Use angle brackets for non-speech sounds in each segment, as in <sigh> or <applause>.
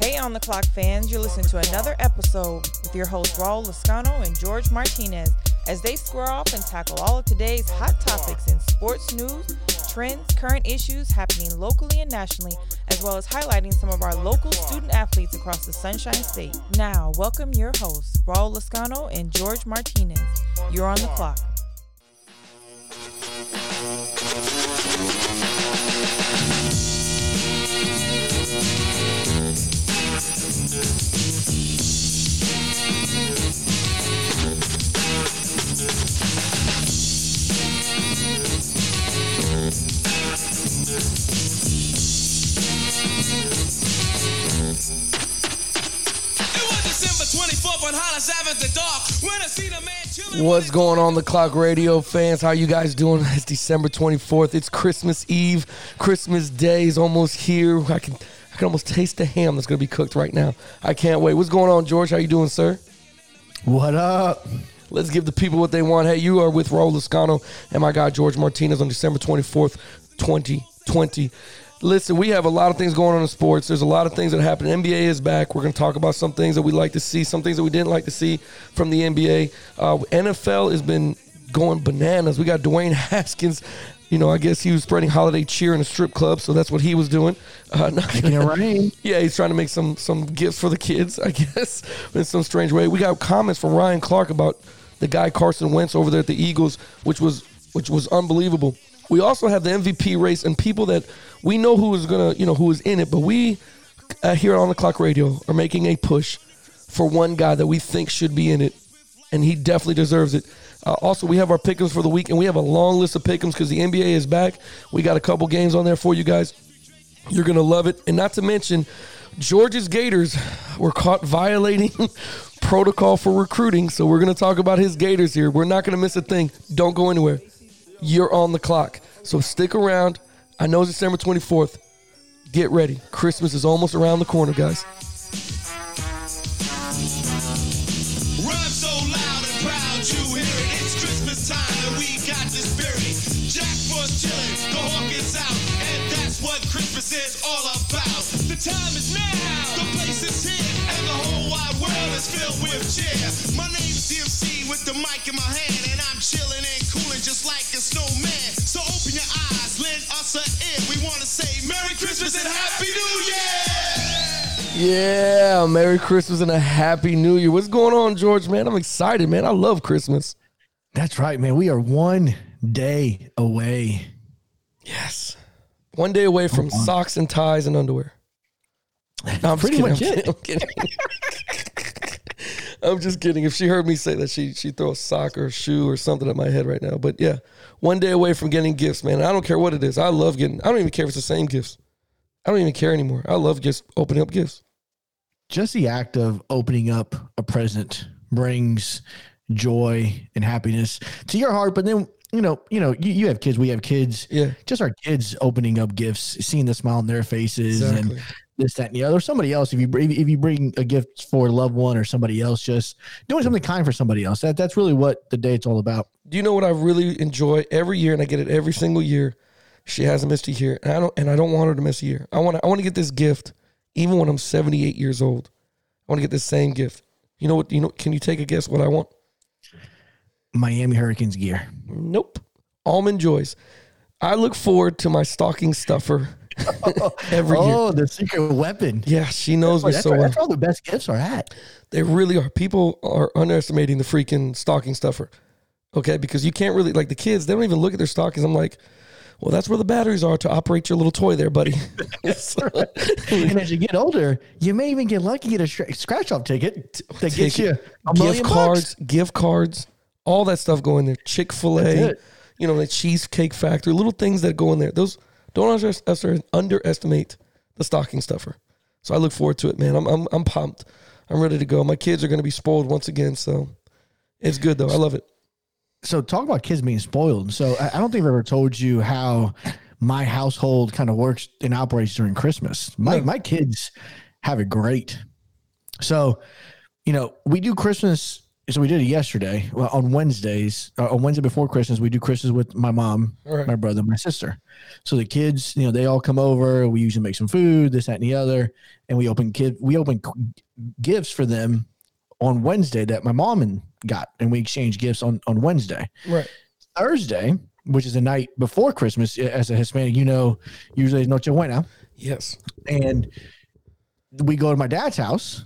Hey, on the clock fans, you're listening to another episode with your hosts Raul Lascano and George Martinez as they square off and tackle all of today's hot topics in sports news, trends, current issues happening locally and nationally, as well as highlighting some of our local student athletes across the Sunshine State. Now, welcome your hosts Raul Lascano and George Martinez. You're on the clock. What's going on, the Clock Radio fans? How you guys doing? <laughs> It's December 24th. It's Christmas Eve. Christmas Day is almost here. I can I can almost taste the ham that's going to be cooked right now. I can't wait. What's going on, George? How you doing, sir? What up? Let's give the people what they want. Hey, you are with Raul Lascano and my guy George Martinez on December 24th, 2020. Listen, we have a lot of things going on in sports. There's a lot of things that happen. NBA is back. We're going to talk about some things that we like to see, some things that we didn't like to see from the NBA. Uh, NFL has been going bananas. We got Dwayne <laughs> Haskins. You know, I guess he was spreading holiday cheer in a strip club, so that's what he was doing. Uh, <laughs> Making it rain. Yeah, he's trying to make some some gifts for the kids, I <laughs> guess, in some strange way. We got comments from Ryan Clark about the guy Carson Wentz over there at the Eagles, which was which was unbelievable. We also have the MVP race and people that we know who is gonna, you know, who is in it, but we uh, here on the Clock Radio are making a push for one guy that we think should be in it, and he definitely deserves it. Uh, also, we have our pickums for the week, and we have a long list of pickums because the NBA is back. We got a couple games on there for you guys. You're gonna love it, and not to mention, George's Gators were caught violating <laughs> protocol for recruiting. So we're gonna talk about his Gators here. We're not gonna miss a thing. Don't go anywhere you're on the clock. So stick around. I know it's December 24th. Get ready. Christmas is almost around the corner, guys. With cheer. My name's DMC with the mic in my hand, and I'm chilling and cooling just like a snowman. So open your eyes, lend us an ear. We want to say Merry Christmas and Happy New Year! Yeah, Merry Christmas and a Happy New Year. What's going on, George, man? I'm excited, man. I love Christmas. That's right, man. We are one day away. Yes. One day away from socks and ties and underwear. No, I'm Pretty kidding. much I'm it. Kidding. <laughs> I'm, just kidding. If she heard me say that, she she throw a sock or a shoe or something at my head right now. But yeah, one day away from getting gifts, man. I don't care what it is. I love getting. I don't even care if it's the same gifts. I don't even care anymore. I love just opening up gifts. Just the act of opening up a present brings joy and happiness to your heart. But then you know, you know, you, you have kids, we have kids. Yeah. Just our kids opening up gifts, seeing the smile on their faces exactly. and this, that, and the other. Somebody else, if you if you bring a gift for a loved one or somebody else, just doing something kind for somebody else. That that's really what the date's all about. Do you know what I really enjoy every year, and I get it every single year? She hasn't missed a year, and I don't, and I don't want her to miss a year. I want, to, I want to get this gift, even when I'm 78 years old. I want to get the same gift. You know what? You know? Can you take a guess what I want? Miami Hurricanes gear. Nope. Almond Joys. I look forward to my stocking stuffer <laughs> every oh, year. Oh, the secret weapon. Yeah, she knows that's me so well. That's where all the best gifts are at. They really are. People are underestimating the freaking stocking stuffer. Okay, because you can't really like the kids. They don't even look at their stockings. I'm like, well, that's where the batteries are to operate your little toy there, buddy. <laughs> and as you get older, you may even get lucky get a scratch off ticket that gets you gift cards, gift cards all that stuff go in there. Chick Fil A, you know, the Cheesecake Factory, little things that go in there. Those don't underestimate the stocking stuffer. So I look forward to it, man. I'm I'm I'm pumped. I'm ready to go. My kids are going to be spoiled once again, so it's good though. I love it. So talk about kids being spoiled. So I don't think I've ever told you how my household kind of works and operates during Christmas. My no. my kids have it great. So, you know, we do Christmas so we did it yesterday. Well, on Wednesdays, uh, on Wednesday before Christmas, we do Christmas with my mom, Right. my brother, my sister. So the kids, you know, they all come over. We usually make some food, this, that, and the other, and we open kid, we open gifts for them on Wednesday that my mom and got, and we exchange gifts on on Wednesday. Right. Thursday, which is the night before Christmas, as a Hispanic, you know, usually is Noche Buena Yes. and we go to my dad's house,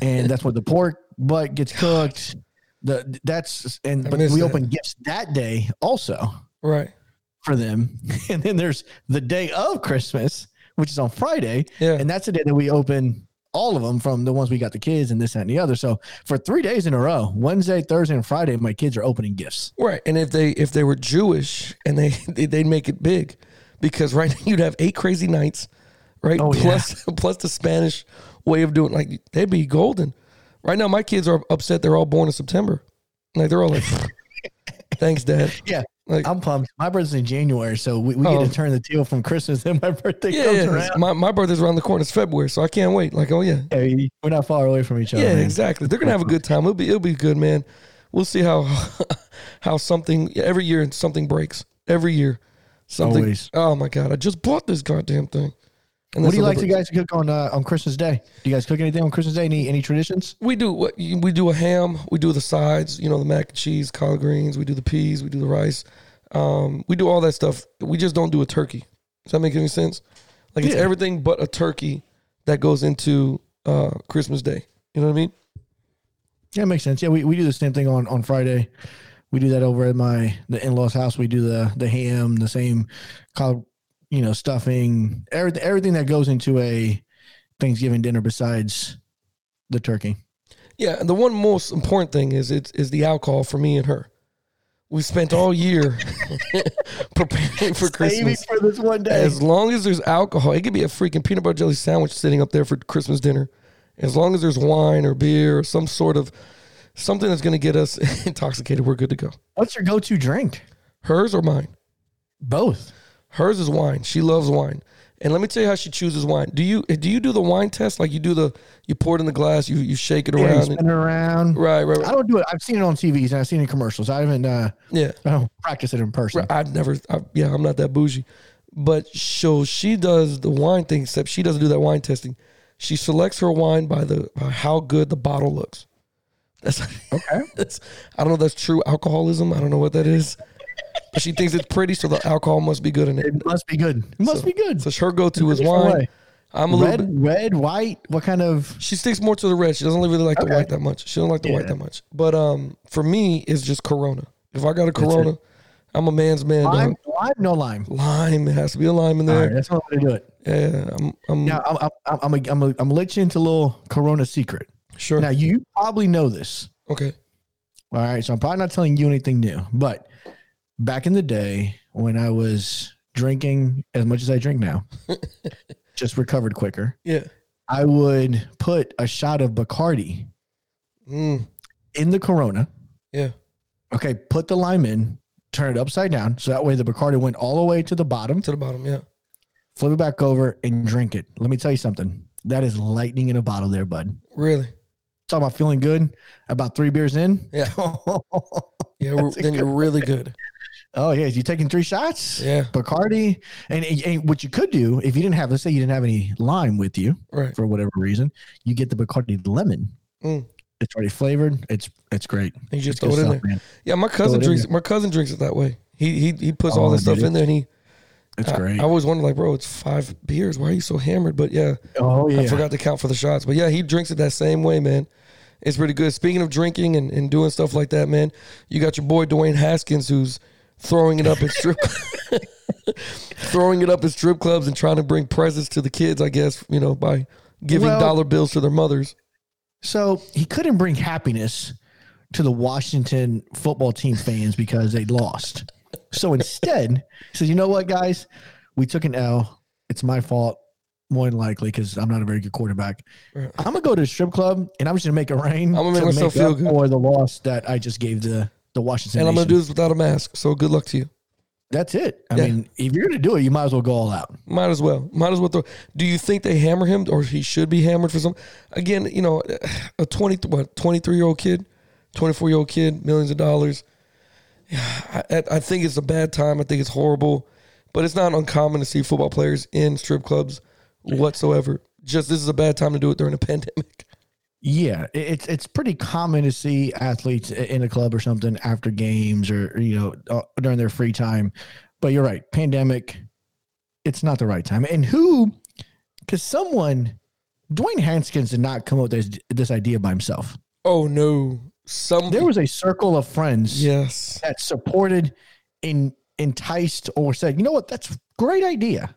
and that's where the pork butt gets cooked. The that's and I but we that. open gifts that day also Right. for them, <laughs> and then there's the day of Christmas, which is on Friday, Yeah. and that's the day that we open all of them from the ones we got the kids and this that, and the other. So for three days in a row, Wednesday, Thursday, and Friday, my kids are opening gifts. Right. And if they if they were Jewish and they <laughs> they- they'd make it big, because right now <laughs> you'd have eight crazy nights, right? Oh, yeah. plus plus the Spanish way of doing like they'd be golden. Right now my kids are upset they're all born in September. Like they're all like <laughs> Thanks, Dad. Yeah. Like I'm pumped. My birthday's in January, so we, we Oh. get to oh. turn the tail from Christmas. Then my birthday yeah, comes yeah. around. My my birthday's around the corner. It's February, so I can't wait. Like, oh yeah. Hey, we're not far away from each other. Yeah, man. exactly. They're gonna have a good time. It'll be it'll be good, man. We'll see how <laughs> how something every year something breaks. Every year, something. Always. Oh my god! I just bought this goddamn thing. And What do you like to guys to cook on uh, on Christmas Day? Do you guys cook anything on Christmas Day? Any any traditions? We do we do a ham. We do the sides. You know the mac and cheese, collard greens. We do the peas. We do the rice. Um, we do all that stuff. We just don't do a turkey. Does that make any sense? Like it's Yeah. everything but a turkey that goes into uh, Christmas Day. You know what I mean? Yeah, it makes sense. Yeah, we, we do the same thing on on Friday. We do that over at my the in laws house. We do the the ham, the same, collard, you know, stuffing, everything everything that goes into a Thanksgiving dinner besides the turkey. Yeah, and the one most important thing is it's is the alcohol for me and her. We spent all year <laughs> preparing for Christmas. for this one day. As long as there's alcohol, it could be a freaking peanut butter jelly sandwich sitting up there for Christmas dinner. As long as there's wine or beer or some sort of something that's going to get us <laughs> intoxicated, we're good to go. What's your go to drink? Hers or mine? Both. Hers is wine. She loves wine. And let me tell you how she chooses wine. Do you do you do the wine test? Like you do the you pour it in the glass, you you shake it Yeah, around. spin it around. right, right, I don't do it. I've seen it on TVs and I've seen it in commercials. I haven't. Uh, Yeah. I don't practice it in person. Right, I've never, I, yeah, I'm not that bougie, but so she does the wine thing. Except she doesn't do that wine testing. She selects her wine by the by how good the bottle looks. That's <laughs> Okay. That's I don't know. if That's true alcoholism. I don't know what that is. But she thinks it's pretty, so the alcohol must be good in it. It must be good. It must So- be good. So her go-to is wine. way. I'm a little red, bit. red, white. What kind of? She sticks more to the red. She doesn't really like the white that much. She don't like the white that much. But um, for me, it's just Corona. If I got a Corona, I'm a man's man. Lime, lime, no lime. Lime. It has to be a lime in All there. right, that's one way to do it. Yeah, I'm, I'm Now, I'm, I'm, I'm, I'm, I'm, I'm gonna let you into a little Corona secret. sure. Now, you probably know this. okay. All right, so I'm probably not telling you anything new, but back in the day when I was drinking as much as I drink now, <laughs> just recovered quicker. Yeah. I would put a shot of Bacardi Mm, in the Corona. yeah. Okay, put the lime in, turn it upside down, so that way the Bacardi went all the way to the bottom. To the bottom. Yeah. Flip it back over and drink it. Let me tell you something. That is lightning in a bottle, there, bud. Really. Talk about feeling good. About three beers in. Yeah. <laughs> Yeah. we're- That's a then you're really good. Oh yeah, you taking three shots? Yeah. Bacardi, and, and, what you could do if you didn't have, let's say you didn't have any lime with you Right. for whatever reason, you get the Bacardi lemon. Mm. It's already flavored. It's it's great. And you just It's throw it in stuff, there. man. Yeah. My cousin drinks. My cousin drinks it that way. He he he puts all Oh, this stuff in there, and he. It's I, great. I always wonder, like, bro, it's five beers. Why are you so hammered? But yeah, oh yeah. I forgot to count for the shots. But yeah, he drinks it that same way, man. It's pretty good. Speaking of drinking and, and doing stuff like that, man, you got your boy Dwayne Haskins who's throwing it up in strip <laughs> <laughs> throwing it up in strip clubs and trying to bring presents to the kids, I guess, you know, by giving Well- dollar bills to their mothers. So he couldn't bring happiness to the Washington football team fans because they lost. So instead, he says, "You know what, guys? We took an L. It's my fault, more than likely, because I'm not a very good quarterback. I'm gonna go to the strip club and I'm just gonna make it rain. I'm gonna make myself feel good. for the loss that I just gave the the Washington. And I'm gonna do this without a mask. So good luck to you. That's it. I Yeah. mean, if you're gonna do it, you might as well go all out. Might as well. Might as well throw. Do you think they hammer him or he should be hammered for some? Again, you know, a 20, what, 23 year old kid 24 year old kid, millions of dollars. Yeah, I, I think it's a bad time. I think it's horrible, but it's not uncommon to see football players in strip clubs whatsoever. Just this is a bad time to do it during a <laughs> pandemic. Yeah, it's it's pretty common to see athletes in a club or something after games or you know uh, during their free time. But you're right, pandemic, it's not the right time. And who? Because someone, Dwayne Haskins did not come up with this, this idea by himself. Oh no, some There was a circle of friends yes, that supported, in enticed, or said, you know what, that's a great idea.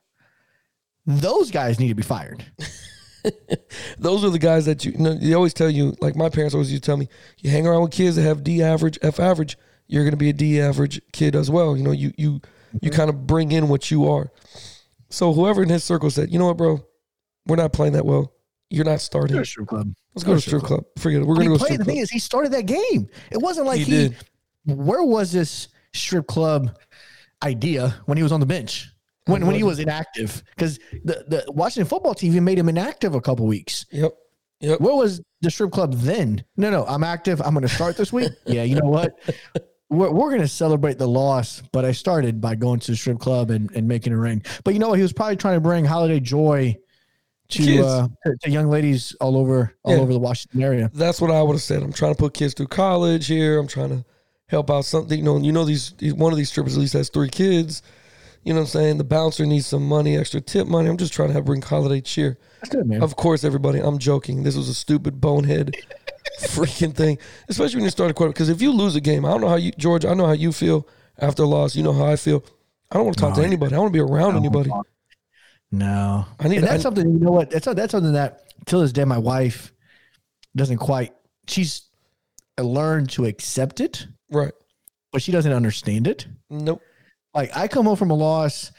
Those guys need to be fired. <laughs> <laughs> those are the guys that you, you know. They always tell you, like my parents always used to tell me, you hang around with kids that have D average, F average, you're gonna be a D average kid as well. You know, you you you mm-hmm. kind of bring in what you are. So whoever in his circle said, you know what, bro, we're not playing that well. You're not starting. Let's Go to strip club. Let's go to strip club. Forget it. We're gonna he go played, the club. thing is, he started that game. It wasn't like He he. Where was this strip club idea when he was on the bench? When when he was inactive? Because the, the Washington football team even made him inactive a couple weeks. Yep. Yep. Where was the strip club then? No, no, I'm active. I'm going to start this week. <laughs> yeah, you know what? We're, we're going to celebrate the loss, but I started by going to the strip club and, and making it rain. But you know what? He was probably trying to bring holiday joy to uh, to, to young ladies all over all Yeah. over the Washington area. That's what I would have said. I'm trying to put kids through college here. I'm trying to help out something. You know, you know these these- one of these strippers at least has three kids. You know what I'm saying? The bouncer needs some money, extra tip money. I'm just trying to have bring holiday cheer. That's good, man. Of course, everybody. I'm joking. This was a stupid bonehead <laughs> freaking thing, especially when you start a quarter. Because if you lose a game, I don't know how you, George. I know how you feel after a loss. You know how I feel. I don't want to talk to anybody. I want to be around anybody. No, I need- And that's I- something you know what? That's that's something that till this day my wife doesn't quite. She's learned to accept it, Right? but she doesn't understand it. Nope. Like I come home from a loss,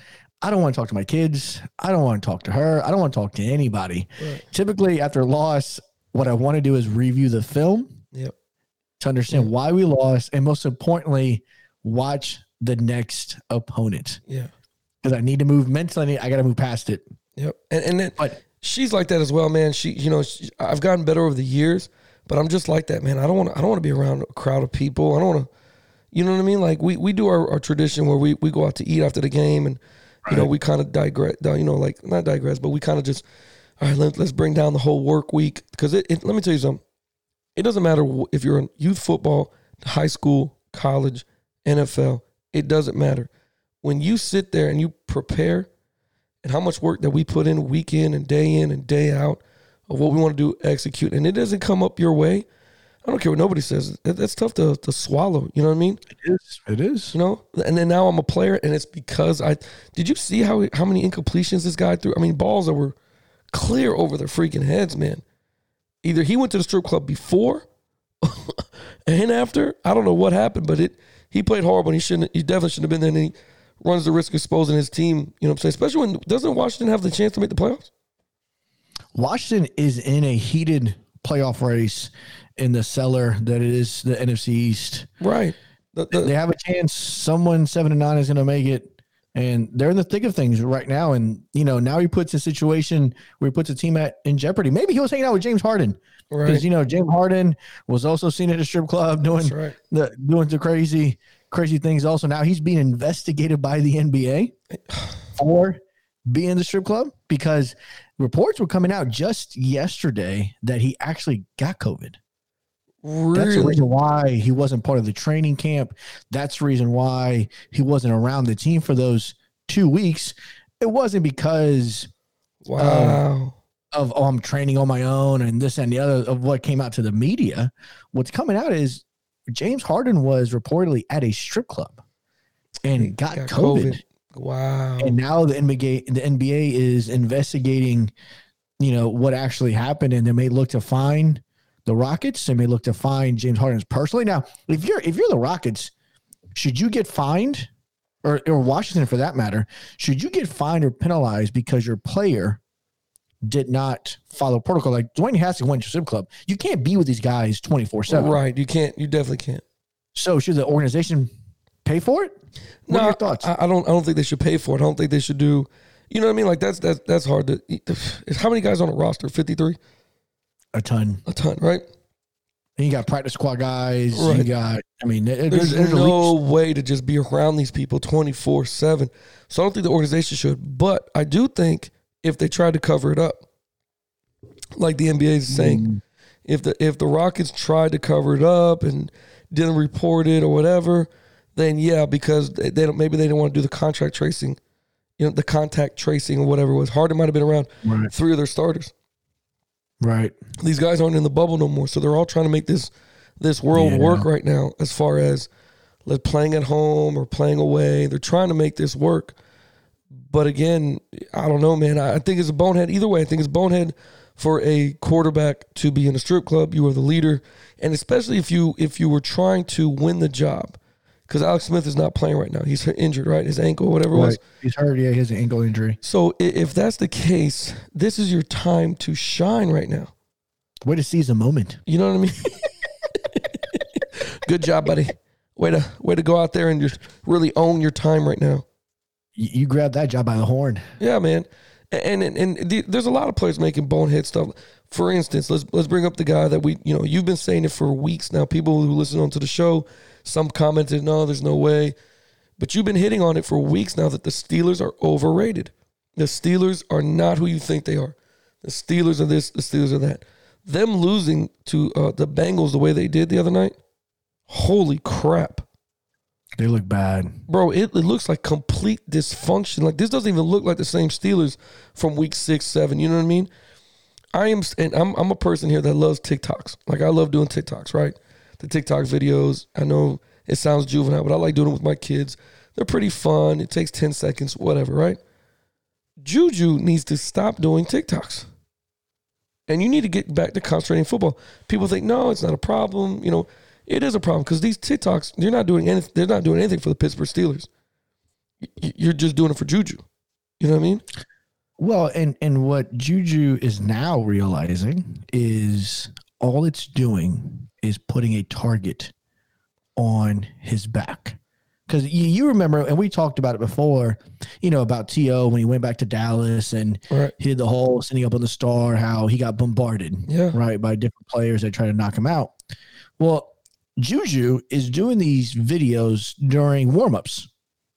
I don't want to talk to my kids. I don't want to talk to her. I don't want to talk to anybody. Right. Typically, after a loss, what I want to do is review the film Yep. to understand why we lost, and most importantly, watch the next opponent Yeah. because I need to move mentally. I got to move past it. Yep. And and then But she's like that as well, man. She, you know, she, I've gotten better over the years, but I'm just like that, man. I don't want, I don't want to be around a crowd of people. I don't want to, you know what I mean? Like we, we do our, our tradition where we, we go out to eat after the game, and you know we kind of digress, you know, like not digress, but we kind of just, all right, let, let's bring down the whole work week because it, it. Let me tell you something. It doesn't matter if you're in youth football, high school, college, NFL. It doesn't matter when you sit there and you prepare and how much work that we put in week in and day in and day out of what we want to do, execute, and it doesn't come up your way. I don't care what nobody says. That- That's tough to, to swallow. You know what I mean? it is. It is. You know. And then now I'm a player, and it's because I. Did you see how how many incompletions this guy threw? I mean, balls that were clear over their freaking heads, man. Either he went to the strip club before <laughs> and after. I don't know what happened, but it he played horrible. And he shouldn't. He definitely shouldn't have been there. And he runs the risk of exposing his team. You know what I'm saying? Especially when doesn't Washington have the chance to make the playoffs? Washington is in a heated playoff race in the cellar that it is the NFC East. Right. The- the- They have a chance. Someone seven and nine is going to make it, and they're in the thick of things right now. And you know now he puts a situation where he puts a team at in jeopardy. Maybe he was hanging out with James Harden because right. you know James Harden was also seen at a strip club doing right. the doing the crazy crazy things. Also now he's being investigated by the NBA <sighs> for being in the strip club because reports were coming out just yesterday that he actually got COVID. That's the reason why he wasn't part of the training camp. That's the reason why he wasn't around the team for those two weeks. It wasn't because um, Wow. of oh I'm training on my own and this and the other of what came out to the media. What's coming out is James Harden was reportedly at a strip club and got, Got COVID. Wow. And now the NBA the NBA is investigating, you know, what actually happened, and they may look to find the Rockets. They may look to find James Harden personally. Now, if you're if you're the Rockets, should you get fined, or or Washington for that matter, should you get fined or penalized because your player did not follow protocol? Like Dwayne Haskins went to strip club. You can't be with these guys twenty four seven. Right. You can't. You definitely can't. So should the organization pay for it? What are your thoughts? I, I don't. I don't think they should pay for it. I don't think they should do. You know what I mean? Like that's that's that's hard to. <sighs> How many guys on a roster? Fifty three. A ton. A ton, right? And you got practice squad guys. You got, I mean, There's, there's, there's no way to just be around these people 24 7. So I don't think the organization should. But I do think if they tried to cover it up, like the NBA is saying, Mm. if the if the Rockets tried to cover it up and didn't report it or whatever, then yeah, because they, they don't maybe they didn't want to do the contract tracing, you know, the contact tracing or whatever it was. Harden might have been around Right. three of their starters. Right. These guys aren't in the bubble no more, so they're all trying to make this this world Yeah. work right now. As far as like playing at home or playing away, they're trying to make this work. But again, I don't know, man. I I think it's a bonehead. Either way, I think it's bonehead for a quarterback to be in a strip club. You are the leader, and especially if you if you were trying to win the job, because Alex Smith is not playing right now. He's injured, right? His ankle, whatever it was. He's hurt. Yeah, he has an ankle injury. So if that's the case, this is your time to shine right now. Way to seize a moment. You know what I mean? <laughs> Good job, buddy. Way to way to go out there and just really own your time right now. You, you grabbed that job by the horn. Yeah, man. And and, and the, there's a lot of players making bonehead stuff. For instance, let's let's bring up the guy that we you know you've been saying it for weeks now. People who listen on to the show, some commented, no, there's no way, but you've been hitting on it for weeks now that the Steelers are overrated. The Steelers are not who you think they are. The Steelers are this, the Steelers are that. Them losing to uh, the Bengals the way they did the other night, holy crap. They look bad. Bro, it, it looks like complete dysfunction. Like this doesn't even look like the same Steelers from week six, seven. You know what I mean? I am, and I'm, I'm a person here that loves TikToks. Like I love doing TikToks, right? The TikTok videos. I know it sounds juvenile, but I like doing it with my kids. They're pretty fun. It takes 10 seconds, whatever, right? Juju needs to stop doing TikToks. And you need to get back to concentrating football. People think, no, it's not a problem. You know, it is a problem because these TikToks, they're not doing anything. They're not doing anything for the Pittsburgh Steelers. You're just doing it for Juju. You know what I mean? Well, and and what Juju is now realizing is all it's doing is putting a target on his back. Because you, you remember, and we talked about it before, you know, about T.O. when he went back to Dallas and Right. hit the whole sitting up on the star, how he got bombarded, Yeah. right, by different players that try to knock him out. Well, Juju is doing these videos during warmups.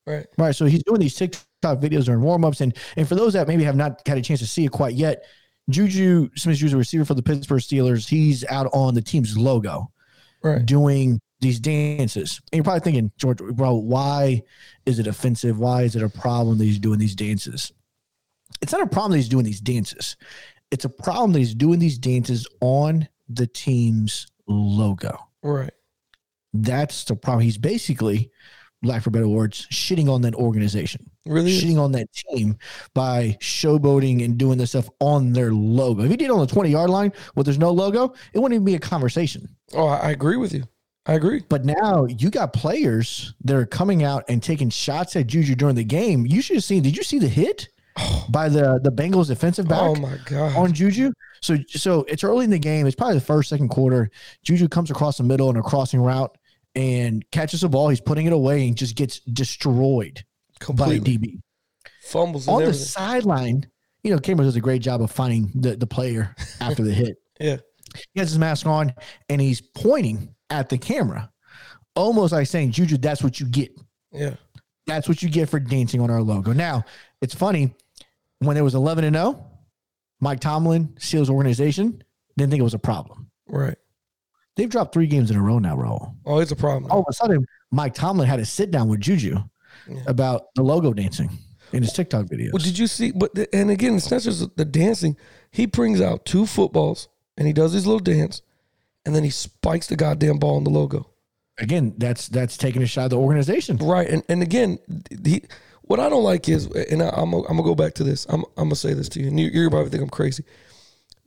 Right. Right. So he's doing these TikTok videos during warmups. And and for those that maybe have not had a chance to see it quite yet, Juju Smith Juju, receiver for the Pittsburgh Steelers, he's out on the team's logo Right. doing these dances. And you're probably thinking, George, bro, why is it offensive? Why is it a problem that he's doing these dances? It's not a problem that he's doing these dances. It's a problem that he's doing these dances on the team's logo. Right. That's the problem. He's basically, lack for better words, shitting on that organization Really? shitting on that team by showboating and doing this stuff on their logo. If he did it on the 20 yard line where there's no logo, it wouldn't even be a conversation. Oh, I I agree with you. I agree. But now you got players that are coming out and taking shots at Juju during the game. You should have seen, did you see the hit <sighs> by the, the Bengals defensive back? Oh my god. on Juju. So so it's early in the game. It's probably the first second quarter. Juju comes across the middle in a crossing route and catches the ball. He's putting it away and just gets destroyed by a DB Fumbles on the sideline. You know, Cameron does a great job of finding the, the player <laughs> after the hit. yeah. He has his mask on and he's pointing at the camera, almost like saying, "Juju, that's what you get. Yeah. That's what you get for dancing on our logo." Now, it's funny when it was eleven and zero. Mike Tomlin, Steelers organization, didn't think it was a problem. Right. They've dropped three games in a row now, Raul. Oh, it's a problem. All of a sudden, Mike Tomlin had to sit down with Juju Yeah. about the logo dancing in his TikTok videos. Well, did you see? But the, and again, it's not just the dancing. He brings out two footballs and he does his little dance, and then he spikes the goddamn ball on the logo. Again, that's that's taking a shot at the organization. Right. And and again, he what I don't like is, and I, I'm gonna- I'm gonna go back to this. I'm I'm gonna say this to you, and you, you're probably think I'm crazy.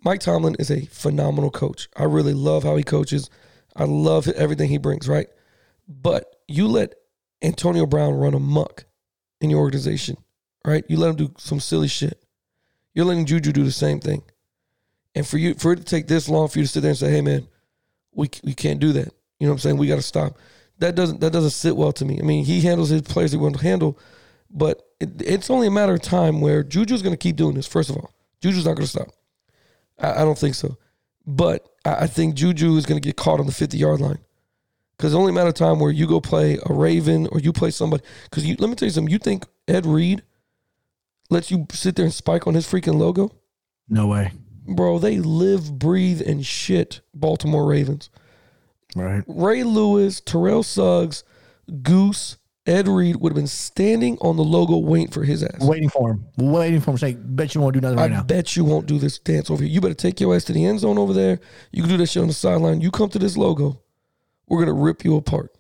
Mike Tomlin is a phenomenal coach. I really love how he coaches. I love everything he brings. Right. But you let Antonio Brown run amok in your organization, right? You let him do some silly shit. You're letting Juju do the same thing, and for you for it to take this long for you to sit there and say, "Hey, man, we we can't do that." You know what I'm saying? We got to stop. That doesn't that doesn't sit well to me. I mean, he handles his players he wants to handle, but it, it's only a matter of time where Juju's going to keep doing this. First of all, Juju's not going to stop. I, I don't think so. But I, I think Juju is going to get caught on the 50 yard line. Because the only matter of time where you go play a Raven or you play somebody. Because let me tell you something. You think Ed Reed lets you sit there and spike on his freaking logo? No way. Bro, they live, breathe, and shit Baltimore Ravens. Right. Ray Lewis, Terrell Suggs, Goose, Ed Reed would have been standing on the logo waiting for his ass. Waiting for him. Waiting for him. Say, bet you won't do nothing I right now. bet you won't do this dance over here. You better take your ass to the end zone over there. You can do that shit on the sideline. You come to this logo, we're gonna rip you apart.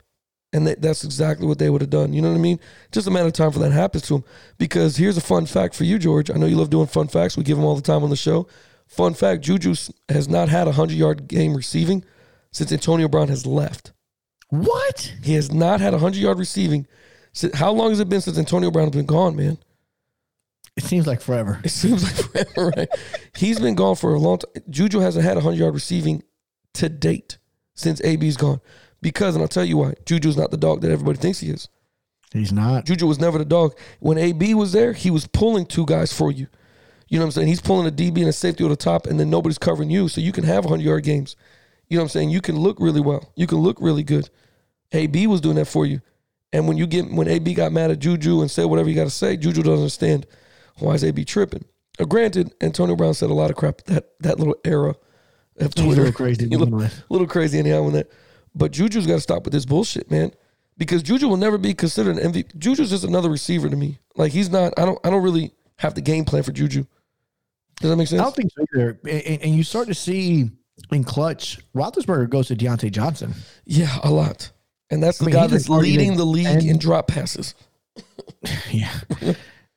And that, that's exactly what they would have done. You know what I mean? Just a matter of time for that happens to him. Because here's a fun fact for you, George. I know you love doing fun facts. We give them all the time on the show. Fun fact: Juju has not had a hundred yard game receiving since Antonio Brown has left. What? He has not had a hundred yard receiving. How long has it been since Antonio Brown has been gone, man? It seems like forever. It seems like <laughs> forever, right? He's been gone for a long time. Juju hasn't had a hundred yard receiving to date since AB's gone. Because, and I'll tell you why, Juju's not the dog that everybody thinks he is. He's not. Juju was never the dog. When AB was there, he was pulling two guys for you. You know what I'm saying? He's pulling a DB and a safety over the top, and then nobody's covering you. So you can have 100 yard games. You know what I'm saying? You can look really well. You can look really good. AB was doing that for you. And when you get when AB got mad at Juju and said whatever you got to say, Juju doesn't understand why is AB tripping. Uh, granted, Antonio Brown said a lot of crap that that little era of a Twitter. <laughs> little crazy to He begin look- with. little crazy anyhow with that. But Juju's got to stop with this bullshit, man. Because Juju will never be considered an MVP. Juju's just another receiver to me. Like he's not. I don't. I don't really have the game plan for Juju. Does that make sense? I don't think so either. And, and you start to see in clutch, Roethlisberger goes to Diontae Johnson. yeah, a lot. And that's the guy that's leading the league and- in drop passes. <laughs> Yeah.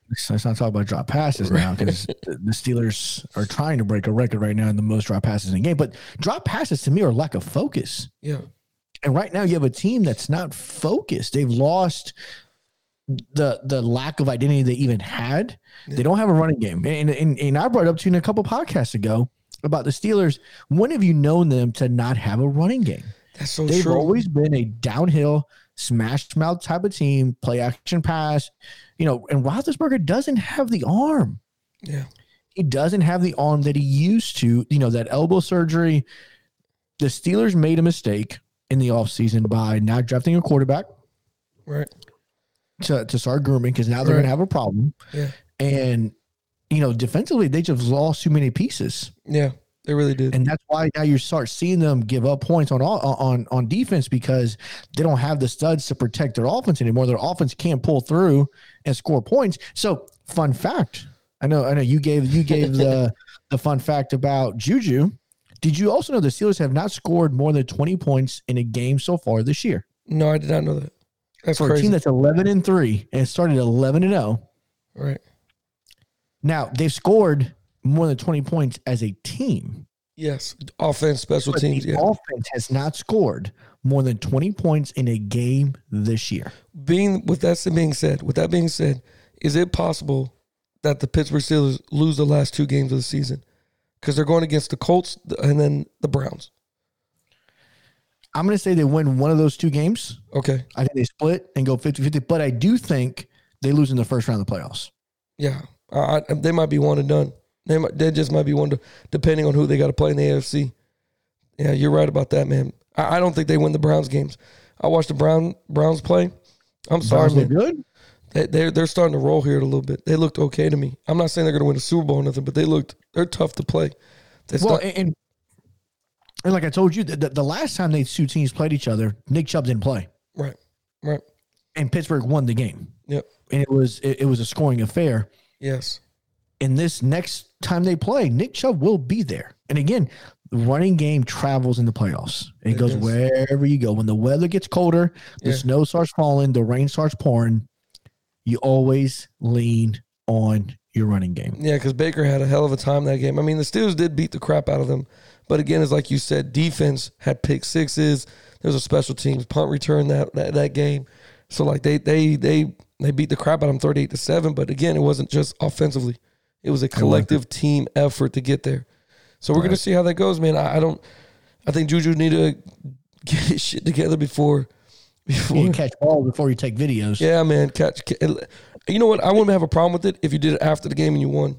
Let's let's not talk about drop passes now because the the Steelers are trying to break a record right now in the most drop passes in a game. But drop passes to me are lack of focus. Yeah, And right now you have a team that's not focused. They've lost the the lack of identity they even had. They don't have a running game. And, and and I brought up to you in a couple podcasts ago about the Steelers. When have you known them to not have a running game? That's so They've true. always been a downhill, smash mouth type of team, play action pass. You know, and Roethlisberger doesn't have the arm. yeah, He doesn't have the arm that he used to. You know, that elbow surgery. The Steelers made a mistake in the offseason by not drafting a quarterback right. to, to start grooming because now they're Right. going to have a problem. Yeah, And, you know, defensively, they just lost too many pieces. yeah, they really did. and that's why now you start seeing them give up points on all on on defense because they don't have the studs to protect their offense anymore. Their offense can't pull through and score points. So, fun fact, I know, I know you gave you gave the <laughs> the fun fact about Juju. Did you also know the Steelers have not scored more than twenty points in a game so far this year no, I did not know that. That's for a team that's eleven and three and started eleven and zero? right. Now they've scored more than twenty points as a team. Yes, offense, special But teams. the Yeah, offense has not scored more than 20 points in a game this year. being with that being said, with that being said, is it possible that the Pittsburgh Steelers lose the last two games of the season because they're going against the Colts and then the Browns? I'm going to say they win one of those two games. Okay, I think they split and go 50 50, but I do think they lose in the first round of the playoffs. yeah, I, I, they might be one and done. They might, they just might be one to, depending on who they got to play in the AFC. Yeah, you're right about that, man. I, I don't think they win the Browns games. I watched the Brown Browns play. I'm sorry, Browns man. good. They, they're they're starting to roll here a little bit. They looked okay to me. I'm not saying they're going to win a Super Bowl or nothing, but they looked they're tough to play. They Well, start- and, and, like I told you, the, the, the last time these two teams played each other, Nick Chubb didn't play, right, right, and Pittsburgh won the game. yep, And it was it, it was a scoring affair. yes, And this next time they play, Nick Chubb will be there. And again, the running game travels in the playoffs. It, It goes does. wherever you go. When the weather gets colder, the Yeah. snow starts falling, the rain starts pouring, you always lean on your running game. yeah. Because Baker had a hell of a time that game. I mean, the Steelers did beat the crap out of them, but again, it's like you said, defense had pick sixes. There's a special teams punt return that that, that game. So like they they they they beat the crap out of them 38 to seven. But again, it wasn't just offensively; it was a collective team effort to get there. So we're gonna see how that goes, man. I, I don't. I think Juju need to <laughs> get his shit together before before You catch ball before you take videos. Yeah, man. Catch. You know what? I wouldn't have a problem with it if you did it after the game and you won.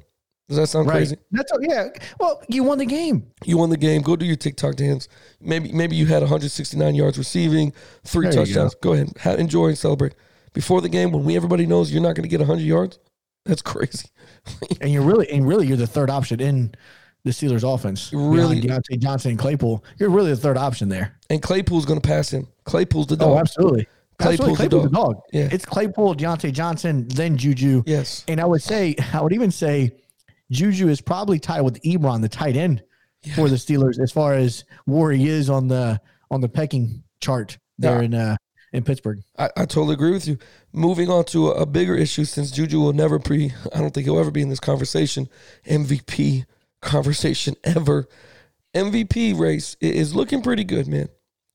Does that sound Right. crazy? That's yeah. Well, you won the game. You won the game. Go do your TikTok dance. Maybe maybe you had 169 yards receiving, three There touchdowns. Go. ahead, ha- enjoy and celebrate. Before the game, when we everybody knows you're not going to get 100 yards, that's crazy. And you're really and really you're the third option in the Steelers offense. Really- Diontae Johnson and Claypool. You're really the third option there. And Claypool's going to pass him. Claypool's the Oh, dog. absolutely. Claypool's the Claypool's the dog. Yeah. It's Claypool, Diontae Johnson, then Juju. Yes. And I would say, I would even say Juju is probably tied with Ebron, the tight end for the Steelers, as far as where he is on the on the pecking chart there Yeah. in uh in Pittsburgh. I, I totally agree with you. Moving on to a, a bigger issue, since Juju will never be, I don't think he'll ever be in this conversation, MVP conversation <laughs> ever. MVP race is looking pretty good, man.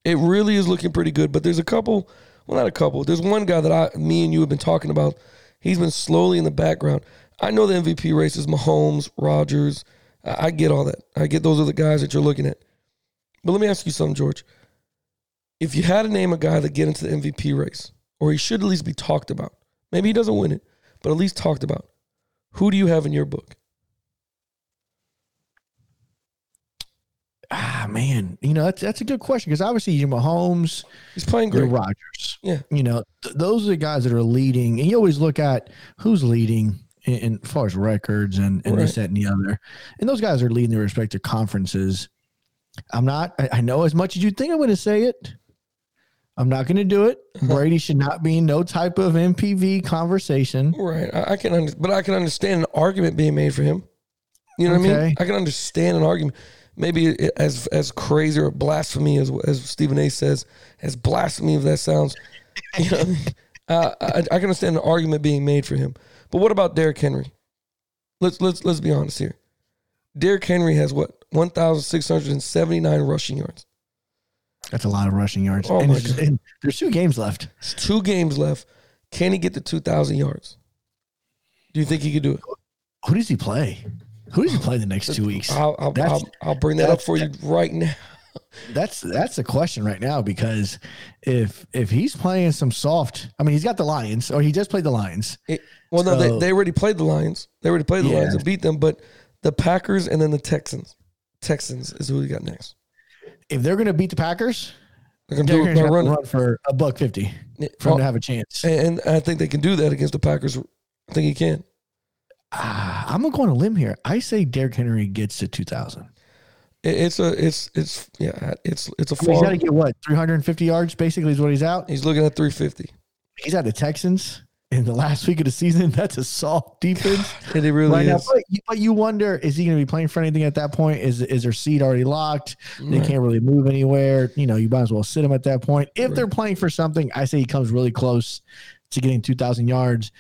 It really is looking pretty good. But there's a couple, well, not a couple. There's one guy that I, me and you have been talking about. He's been slowly in the background. I know the MVP race is Mahomes, Rodgers. I, I get all that. I get those are the guys that you're looking at. But let me ask you something, George. If you had to name a guy that get into the MVP race, or he should at least be talked about, maybe he doesn't win it, but at least talked about, who do you have in your book? Ah man, you know that's that's a good question because obviously you're Mahomes, He's playing you're great. Rodgers. Yeah. You know th- those are the guys that are leading, and you always look at who's leading in, in as far as records and and this that and the other, and those guys are leading their respective conferences. I'm not. I, I know as much as you think I'm going to say it. I'm not going to do it. <laughs> Brady should not be in no type of MPV conversation. Right. I, I can, under, but I can understand an argument being made for him. You know what I mean? I can understand an argument. Maybe as as crazy or blasphemy as as Stephen A. says, as blasphemy if that sounds. You know, I, <laughs> mean? uh, I, I can understand an argument being made for him. But what about Derrick Henry? Let's let's let's be honest here. Derrick Henry has what one thousand six hundred and seventy nine rushing yards. That's a lot of rushing yards. Oh and, my God. and there's two games left. It's two games left. Can he get to two thousand yards? Do you think he could do it? Who does he play? Who does he play the next two weeks? I'll, I'll, I'll, I'll bring that up for you right now. <laughs> That's that's the question right now because if if he's playing some soft, I mean he's got the Lions or he just played the Lions. It- well, no, they, they already played the Lions. They already played the Lions Yeah. and beat them. But the Packers and then the Texans. Texans is who we got next. If they're going to beat the Packers, They're gonna they're do gonna by have to running, run for a buck fifty for him to have a chance. and, I think they can do that against the Packers. I think he can. Ah, I'm going to go on a limb here. I say Derrick Henry gets to two thousand. It's a, it's, it's, yeah, it's, it's a I mean, he's got to get what 350 yards. Basically, is what he's out. He's looking at three fifty. He's out the Texans in the last week of the season. <laughs> That's a soft defense. <sighs> It really right now. is. But you, but you wonder, is he going to be playing for anything at that point? Is is their seat already locked? They Right. can't really move anywhere. You know, you might as well sit him at that point. If Right. they're playing for something, I say he comes really close to getting 2,000 yards.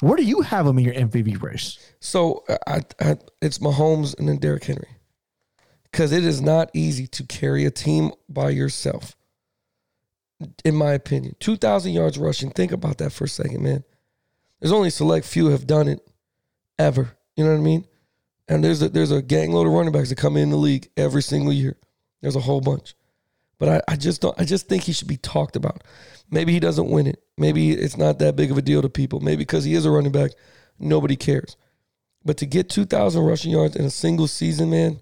Where do you have him in your MVP race? So uh, I, I, it's Mahomes and then Derrick Henry, because it is not easy to carry a team by yourself. In my opinion, two thousand yards rushing. Think about that for a second, man. There's only select few have done it ever. You know what I mean? And there's a there's a gang load of running backs that come in the league every single year. There's a whole bunch, but I, I just don't. I just think he should be talked about. Maybe he doesn't win it. Maybe it's not that big of a deal to people. Maybe because he is a running back, nobody cares. But to get 2,000 rushing yards in a single season, man,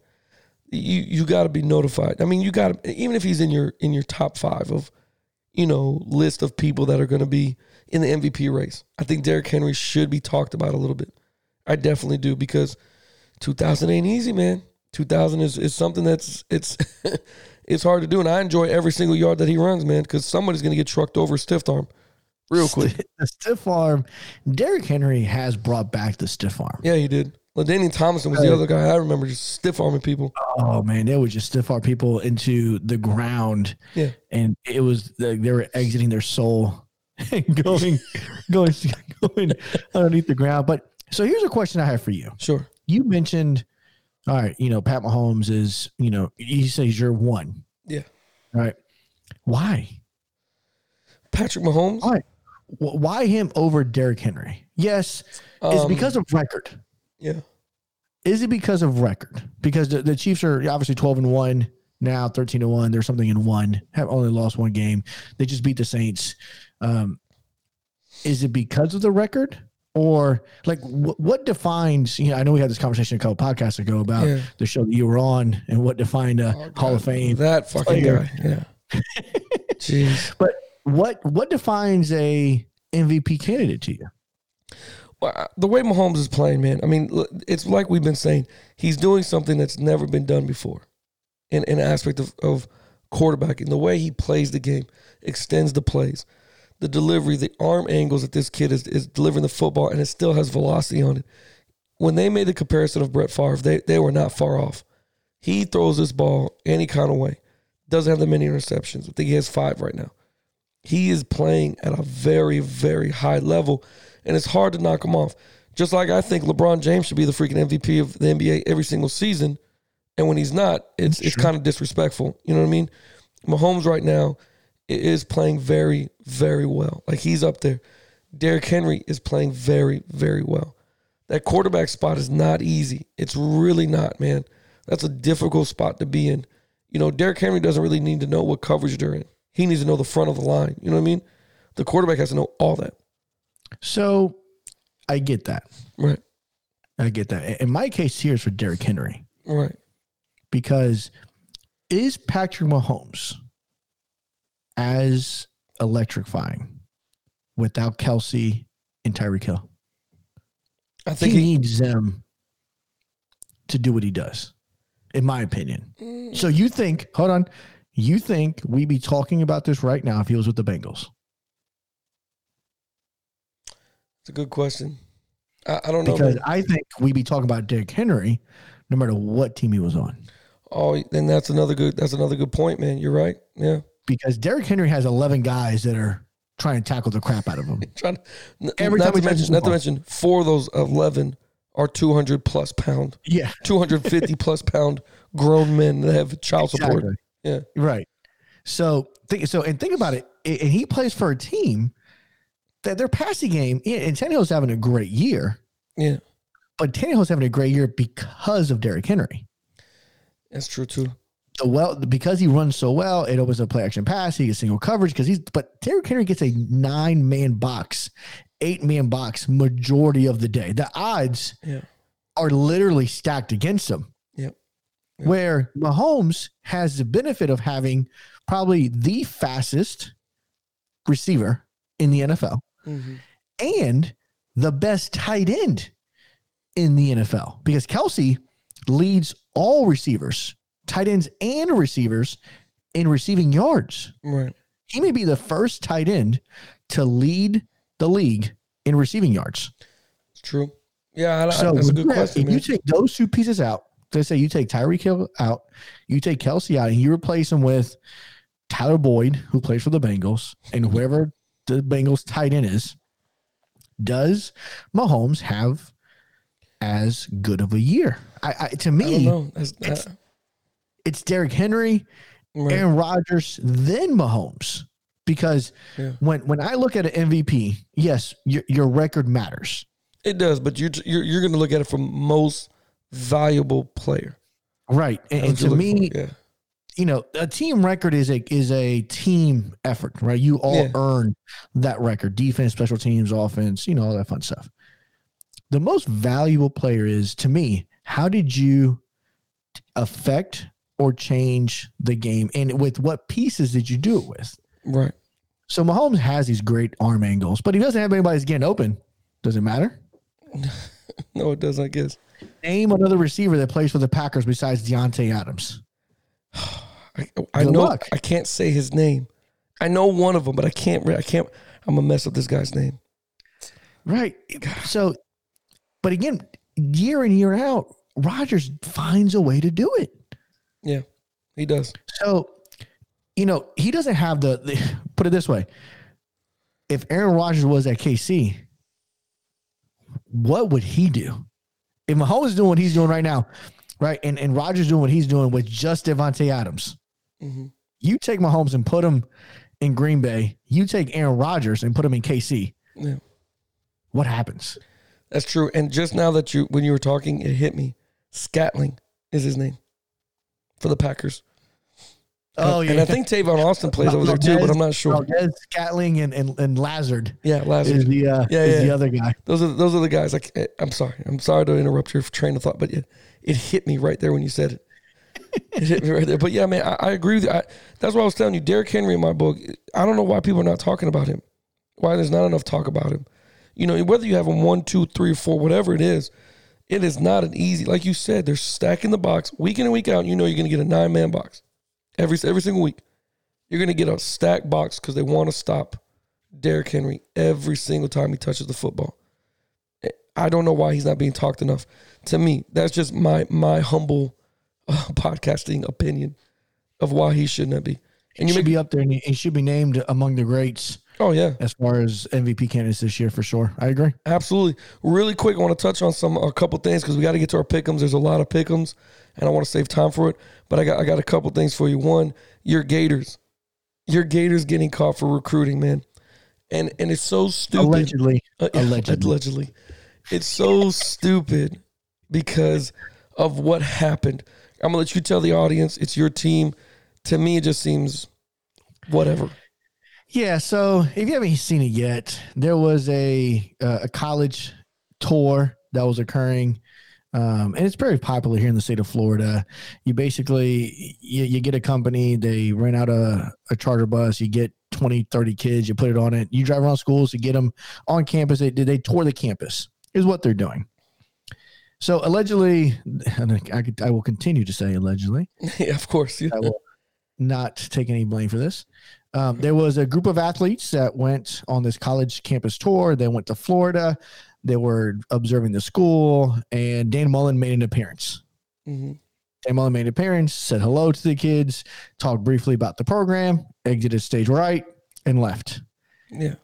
you you got to be notified. I mean, you got to even if he's in your in your top five of, you know, list of people that are going to be in the MVP race. I think Derrick Henry should be talked about a little bit. I definitely do because 2,000 ain't easy, man. 2,000 is is something that's it's <laughs> it's hard to do, and I enjoy every single yard that he runs, man, because somebody's going to get trucked over stiff arm real quick. <laughs> The stiff arm. Derrick Henry has brought back the stiff arm. Yeah, he did. LaDainian Tomlinson was the other guy I remember just stiff arming people. Oh man, they would just stiff arm people into the ground. Yeah. and it was they they were exiting their soul <laughs> going, going, going underneath the ground. But so here's a question I have for you. Sure. You mentioned, all right, you know, Pat Mahomes is, you know, he says you're one. Yeah. All right. Why? Patrick Mahomes. Why? Why him over Derrick Henry? Yes, is it Um, because of record? Yeah. Is it because of record? Because the, the Chiefs are obviously 12 and 1 now, 13 and 1. There's something in one, have only lost one game. They just beat the Saints. Um, is it because of the record or like wh- what defines? You know, I know we had this conversation a couple podcasts ago about Yeah. the show that you were on and what defined a Oh, Hall of Fame. That fucking player. guy. Yeah. <laughs> Jeez. But what what defines a MVP candidate to you? Well, the way Mahomes is playing, man. I mean, it's like we've been saying. He's doing something that's never been done before, in in aspect of of quarterbacking. The way he plays the game, extends the plays, the delivery, the arm angles that this kid is is delivering the football, and it still has velocity on it. When they made the comparison of Brett Favre, they they were not far off. He throws this ball any kind of way. Doesn't have that many interceptions. I think he has five right now. He is playing at a very, very high level, and it's hard to knock him off. Just like I think LeBron James should be the freaking MVP of the NBA every single season, and when he's not, it's it's kind of disrespectful. You know what I mean? Mahomes right now is playing very, very well. Like he's up there. Derrick Henry is playing very, very well. That quarterback spot is not easy. It's really not, man. That's a difficult spot to be in. You know, Derrick Henry doesn't really need to know what coverage they're in. He needs to know the front of the line. You know what I mean? The quarterback has to know all that. So I get that. Right. I get that. In my case here is for Derrick Henry Right. because is Patrick Mahomes as electrifying without Kelce and Tyreek Hill? I think he, needs them to do what he does, in my opinion. So you think, hold on, you think we'd be talking about this right now if he was with the Bengals? it's a good question. I, I don't know. Because. I think we'd be talking about Derrick Henry no matter what team he was on. Oh, then that's another good. That's another good point, man. You're right. Yeah. Because Derrick Henry has 11 guys that are trying to tackle the crap out of him. <laughs> Trying to, Every not time to mention, not to mention, four of those eleven are 200 plus pound, Yeah, 250 <laughs> plus pound grown men that have child support. Yeah. Right. So think so, and think about it. And he plays for a team that their passing game. And Tannehill's having a great year, Yeah. but Tannehill's having a great year because of Derrick Henry. That's true too. The well, because he runs so well, it opens up play action pass. He gets single coverage because he's. But Derrick Henry gets a nine man box, eight man box majority of the day. The odds Yeah. are literally stacked against him. Yep. Where Mahomes has the benefit of having probably the fastest receiver in the NFL Mm-hmm. and the best tight end in the NFL because Kelce leads all receivers, tight ends and receivers in receiving yards. Right. He may be the first tight end to lead the league in receiving yards. It's true. Yeah. I, I- So that's a good question, if man. you take those two pieces out, let's say you take Tyreek Hill out, you take Kelce out, and you replace him with Tyler Boyd, who plays for the Bengals, and whoever the Bengals tight end is, does Mahomes have as good of a year? I, I to I me, know. That's, uh, it's Derrick Henry, right. Aaron Rodgers, then Mahomes. Because Yeah. when when I look at an MVP, yes, your, your record matters. It does, but you're you're, you're going to look at it from most valuable player. Right. And, and to me, yeah, you know, a team record is a is a team effort, right? You all Yeah. earn that record. Defense, special teams, offense, you know, all that fun stuff. The most valuable player is to me, how did you affect or change the game and with what pieces did you do it with? right. So Mahomes has these great arm angles, but he doesn't have anybody that's getting open. Does it matter? <laughs> No, it does. I guess. Name another receiver that plays for the Packers besides Davante Adams. <sighs> I, I know. luck. I can't say his name. I know one of them, but I can't. I can't. I'm gonna mess up this guy's name. Right. So, but again, year in, year out, Rodgers finds a way to do it. Yeah, he does. So, you know, he doesn't have the, the <laughs> put it this way. If Aaron Rodgers was at KC, what would he do? If Mahomes is doing what he's doing right now, right, and, and Rodgers doing what he's doing with just Davante Adams, Mhm. you take Mahomes and put him in Green Bay, you take Aaron Rodgers and put him in KC, Yeah, what happens? that's true. And just now that you, when you were talking, it hit me. Scantling is his name for the Packers. Oh yeah, And I think Tavon Austin plays over there too, but I'm not sure. Valdes, Scantling, and and, and Lazard Yeah, Lazard is the uh, Yeah, is yeah. the other guy. Those are those are the guys. Like, I'm sorry. I'm sorry to interrupt your train of thought, but it, it hit me right there when you said it. It hit me right there. But yeah, man, I, I agree with you. I, that's what I was telling you. Derrick Henry in my book. I don't know why people are not talking about him. Why there's not enough talk about him. You know, whether you have him one, two, three, four, whatever it is, it is not an easy. Like you said, they're stacking the box week in and week out. You know, you're going to get a nine man box every every single week. You're going to get a stacked box because they want to stop Derrick Henry every single time he touches the football. I don't know why he's not being talked enough. To me, that's just my my humble uh, <laughs> podcasting opinion of why he should not be. And you should be up there, and he should be named among the greats oh yeah, as far as MVP candidates this year for sure. I agree. absolutely. Really quick, I want to touch on some a couple things because we got to get to our pickums. There's a lot of pickums, and I want to save time for it. But I got I got a couple things for you. One, your Gators, your Gators getting caught for recruiting, man, and and it's so stupid. Allegedly, Uh, allegedly. allegedly. It's so stupid because of what happened. I'm gonna let you tell the audience. It's your team. To me, it just seems whatever. Yeah, so if you haven't seen it yet, there was a uh, a college tour that was occurring, um, and it's very popular here in the state of Florida. You basically you, you get a company, they rent out a, a charter bus, you get 20, 30 kids, you put it on it, you drive around schools to get them on campus. They did they tour the campus is what they're doing. So allegedly, and I, could, I will continue to say allegedly. <laughs> yeah, of course. Yeah. I will not take any blame for this. Um, there was a group of athletes that went on this college campus tour. They went to Florida. They were observing the school, and Dan Mullen made an appearance. hmm Dan Mullen made an appearance, said hello to the kids, talked briefly about the program, exited stage right, and left. Yeah.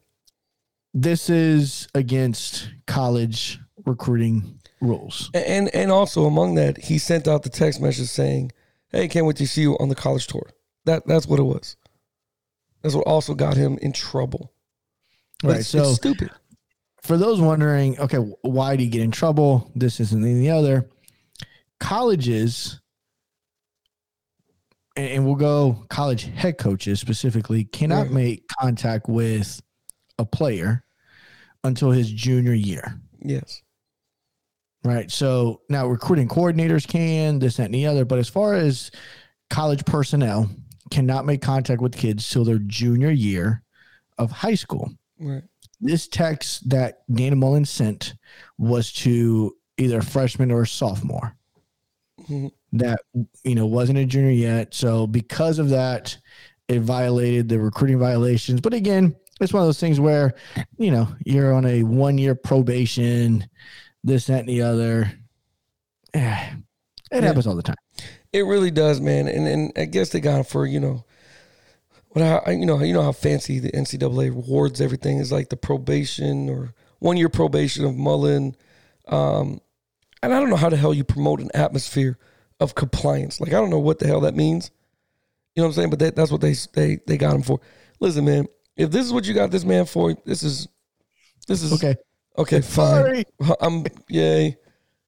This is against college recruiting rules. And and also among that, he sent out the text message saying, "Hey, can't wait to see you on the college tour." That that's what it was. That's what also got him in trouble. Right. it's, So it's stupid. for those wondering, okay, why do you get in trouble? This isn't the other. Colleges, and, and we'll go college head coaches specifically, cannot Right. make contact with a player until his junior year. Yes. Right. So now recruiting coordinators can, this, that, and the other. But as far as college personnel, cannot make contact with kids till their junior year of high school. Right. this text that Dana Mullen sent was to either a freshman or a sophomore Mhm. that you know wasn't a junior yet. So because of that, it violated the recruiting violations. But again, it's one of those things where you know you're on a one year probation, this, that, and the other. <sighs> It Yeah. happens all the time. It really does, man. And and I guess they got him for you know, what how you know you know how fancy the NCAA rewards everything is like the probation or one year probation of Mullen, um, and I don't know how the hell you promote an atmosphere of compliance. Like I don't know what the hell that means. You know what I'm saying? But that, that's what they they they got him for. Listen, man. If this is what you got this man for, this is this is Okay. Okay, fine. Sorry. I'm yay,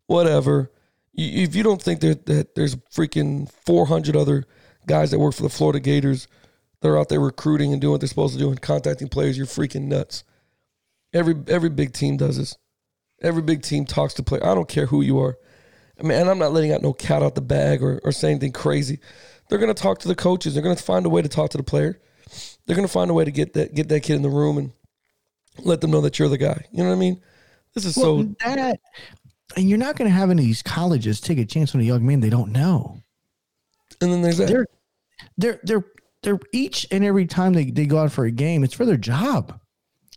whatever. If you don't think that that there's freaking 400 other guys that work for the Florida Gators that are out there recruiting and doing what they're supposed to do and contacting players, you're freaking nuts. Every every big team does this. Every big team talks to players. I don't care who you are. I mean, and I'm not letting out no cat out the bag or, or say anything crazy. They're gonna talk to the coaches. They're gonna find a way to talk to the player. They're gonna find a way to get that get that kid in the room and let them know that you're the guy. You know what I mean? This is Well, so that, and you're not going to have any of these colleges take a chance on a young man they don't know. and then there's that. they're they're they're they're each and every time they, they go out for a game, it's for their job.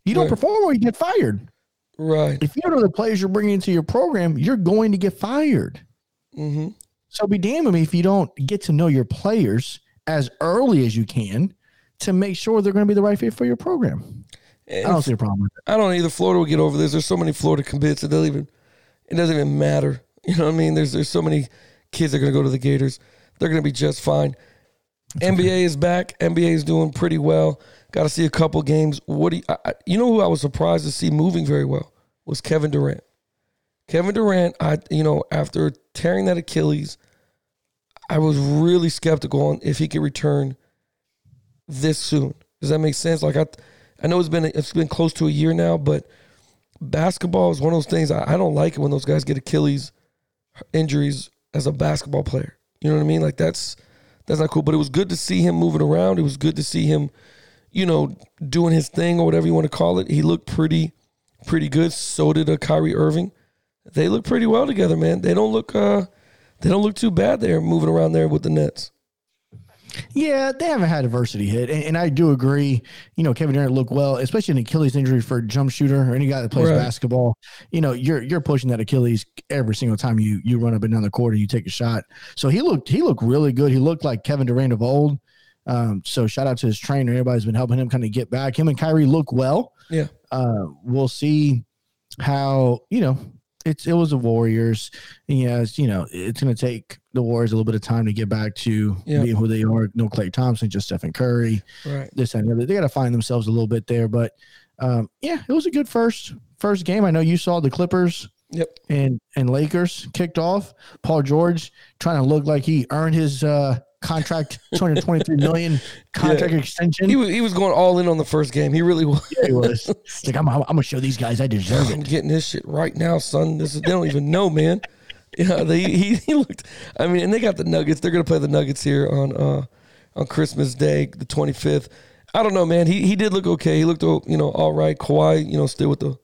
You don't Right. perform or you get fired. right. If you don't know the players you're bringing into your program, you're going to get fired. Mm-hmm. So be damned with me if you don't get to know your players as early as you can to make sure they're going to be the right fit for your program. I don't see a problem with. I don't either. Florida will get over this. There's so many Florida commits that they'll even it doesn't even matter. <laughs> You know what I mean? There's there's so many kids that are gonna go to the Gators. They're gonna be just fine. NBA is back. NBA is doing pretty well. Got to see a couple games. What do you, I- you know who I was surprised to see moving very well was Kevin Durant. Kevin Durant, I you know after tearing that Achilles, I was really skeptical on if he could return this soon. Does that make sense? Like I, I know it's been it's been close to a year now, but basketball is one of those things I, I don't like it when those guys get Achilles injuries as a basketball player. You know what I mean? Like that's that's not cool. But it was good to see him moving around. It was good to see him, you know, doing his thing or whatever you want to call it. He looked pretty pretty good. So did a uh, Kyrie Irving. They look pretty well together, man. They don't look uh they don't look too bad there moving around there with the Nets. Yeah, they haven't had adversity hit, and, and, I do agree. You know, Kevin Durant looked well, especially an Achilles injury for a jump shooter or any guy that plays right. basketball. You know, you're you're pushing that Achilles every single time you you run up and down the court and you take a shot. So he looked he looked really good. He looked like Kevin Durant of old. Um, so shout out to his trainer. Everybody's been helping him kind of get back. Him and Kyrie look well. Yeah. Uh, we'll see how you know it's it was the Warriors. Yes, you know, it's gonna take the Warriors a little bit of time to get back to yeah. being who they are. No Klay Thompson, just Stephen Curry. Right. This and the other. They gotta find themselves a little bit there. But um, yeah, it was a good first first game. I know you saw the Clippers Yep. And and Lakers kicked off. Paul George trying to look like he earned his uh, contract, 223 million contract yeah. extension. He was he was going all in on the first game. He really was. Yeah, he was. <laughs> like I'm, I'm, gonna show these guys I deserve I'm it. getting this shit right now, son. This is, they don't even know, man. <laughs> Yeah, they he, he looked. I mean, and they got the Nuggets. They're gonna play the Nuggets here on uh on Christmas Day, the 25th. I don't know, man. He he did look okay. He looked you know all right. Kawhi, you know, still with the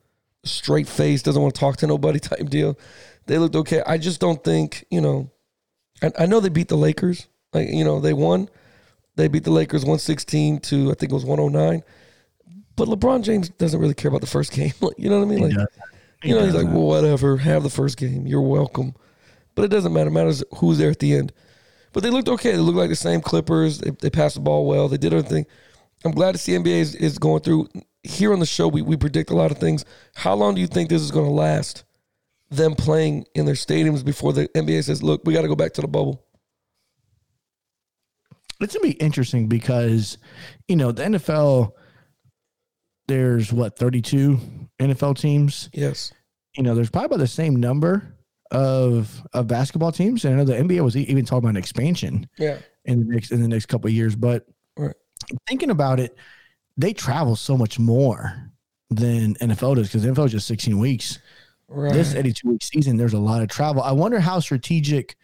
straight face, doesn't want to talk to nobody <laughs> type deal. They looked okay. I just don't think you know. I, I know they beat the Lakers. Like you know, they won. They beat the Lakers 116 to I think it was 109. But LeBron James doesn't really care about the first game. <laughs> you know what I mean? Like, you know, he's like, well, whatever. Have the first game. You're welcome. But it doesn't matter. It matters who's there at the end. But they looked okay. They looked like the same Clippers. They, they passed the ball well. They did everything. I'm glad to see NBA is, is going through. Here on the show, we, we predict a lot of things. How long do you think this is going to last? Them playing in their stadiums before the NBA says, look, we got to go back to the bubble it's gonna be interesting because you know the NFL. There's what 32 NFL teams. Yes. You know, there's probably about the same number of of basketball teams, and I know the NBA was even talking about an expansion. Yeah. In the next in the next couple of years, but right. thinking about it, they travel so much more than NFL does because NFL is just 16 weeks. Right. This 82 week season, there's a lot of travel. I wonder how strategic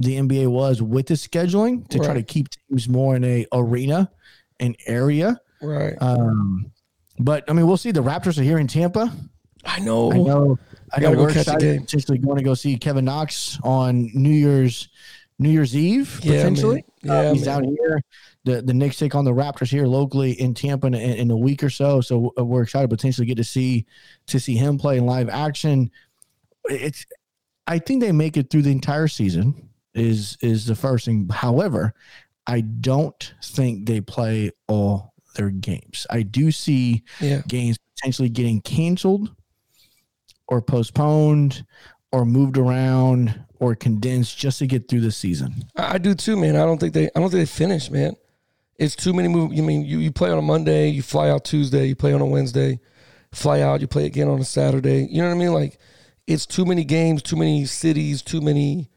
the NBA was with the scheduling to right. try to keep teams more in a arena, an area. Right. Um, but I mean, we'll see. The Raptors are here in Tampa. I know. I know. I know. We're excited potentially going to go see Kevin Knox on New Year's New Year's Eve yeah, potentially. Man. Uh, yeah, uh, he's man. out here. The the Knicks take on the Raptors here locally in Tampa in, in a week or so. So we're excited to potentially get to see to see him play in live action. It's I think they make it through the entire season is is the first thing. However, I don't think they play all their games. I do see yeah. games potentially getting canceled or postponed or moved around or condensed just to get through the season. I do too, man. I don't think they I don't think they finish, man. It's too many move. You mean you, you play on a Monday, you fly out Tuesday, you play on a Wednesday, fly out, you play again on a Saturday. You know what I mean? Like it's too many games, too many cities, too many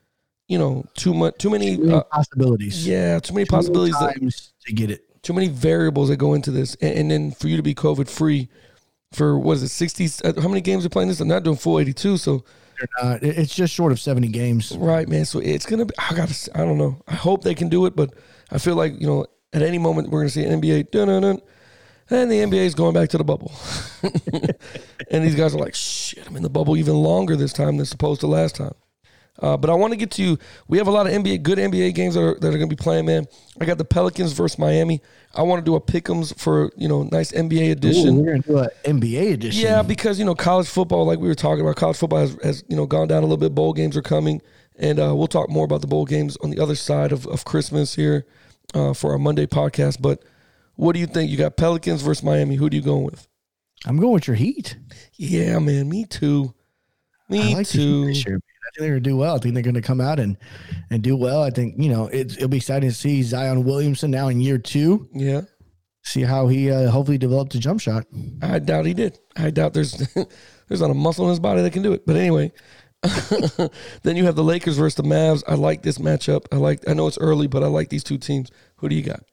you know, too much, too many, too many uh, possibilities. Yeah, too many too possibilities many to get it. Too many variables that go into this, and, and then for you to be COVID free for what is it, sixty? Uh, how many games are playing this? I'm not doing full eighty two, so they're not. It's just short of seventy games, right, man? So it's gonna be. I gotta. I don't know. I hope they can do it, but I feel like you know, at any moment we're gonna see NBA. Dun, dun, dun, and the NBA is going back to the bubble. <laughs> and these guys are like, shit, I'm in the bubble even longer this time than supposed to last time. Uh, but I want to get to you. we have a lot of NBA good NBA games that are, that are going to be playing, man. I got the Pelicans versus Miami. I want to do a pick'ems for you know nice NBA edition. Ooh, we're going to do an NBA edition. Yeah, because you know college football, like we were talking about, college football has, has you know gone down a little bit. Bowl games are coming, and uh, we'll talk more about the bowl games on the other side of, of Christmas here uh, for our Monday podcast. But what do you think? You got Pelicans versus Miami. Who do you going with? I'm going with your Heat. Yeah, man. Me too. Me like too think they're going to do well. I think they're going to come out and and do well. I think you know it, it'll be exciting to see Zion Williamson now in year two. Yeah, see how he uh, hopefully developed a jump shot. I doubt he did. I doubt there's <laughs> there's not a muscle in his body that can do it. But anyway, <laughs> then you have the Lakers versus the Mavs. I like this matchup. I like. I know it's early, but I like these two teams. Who do you got?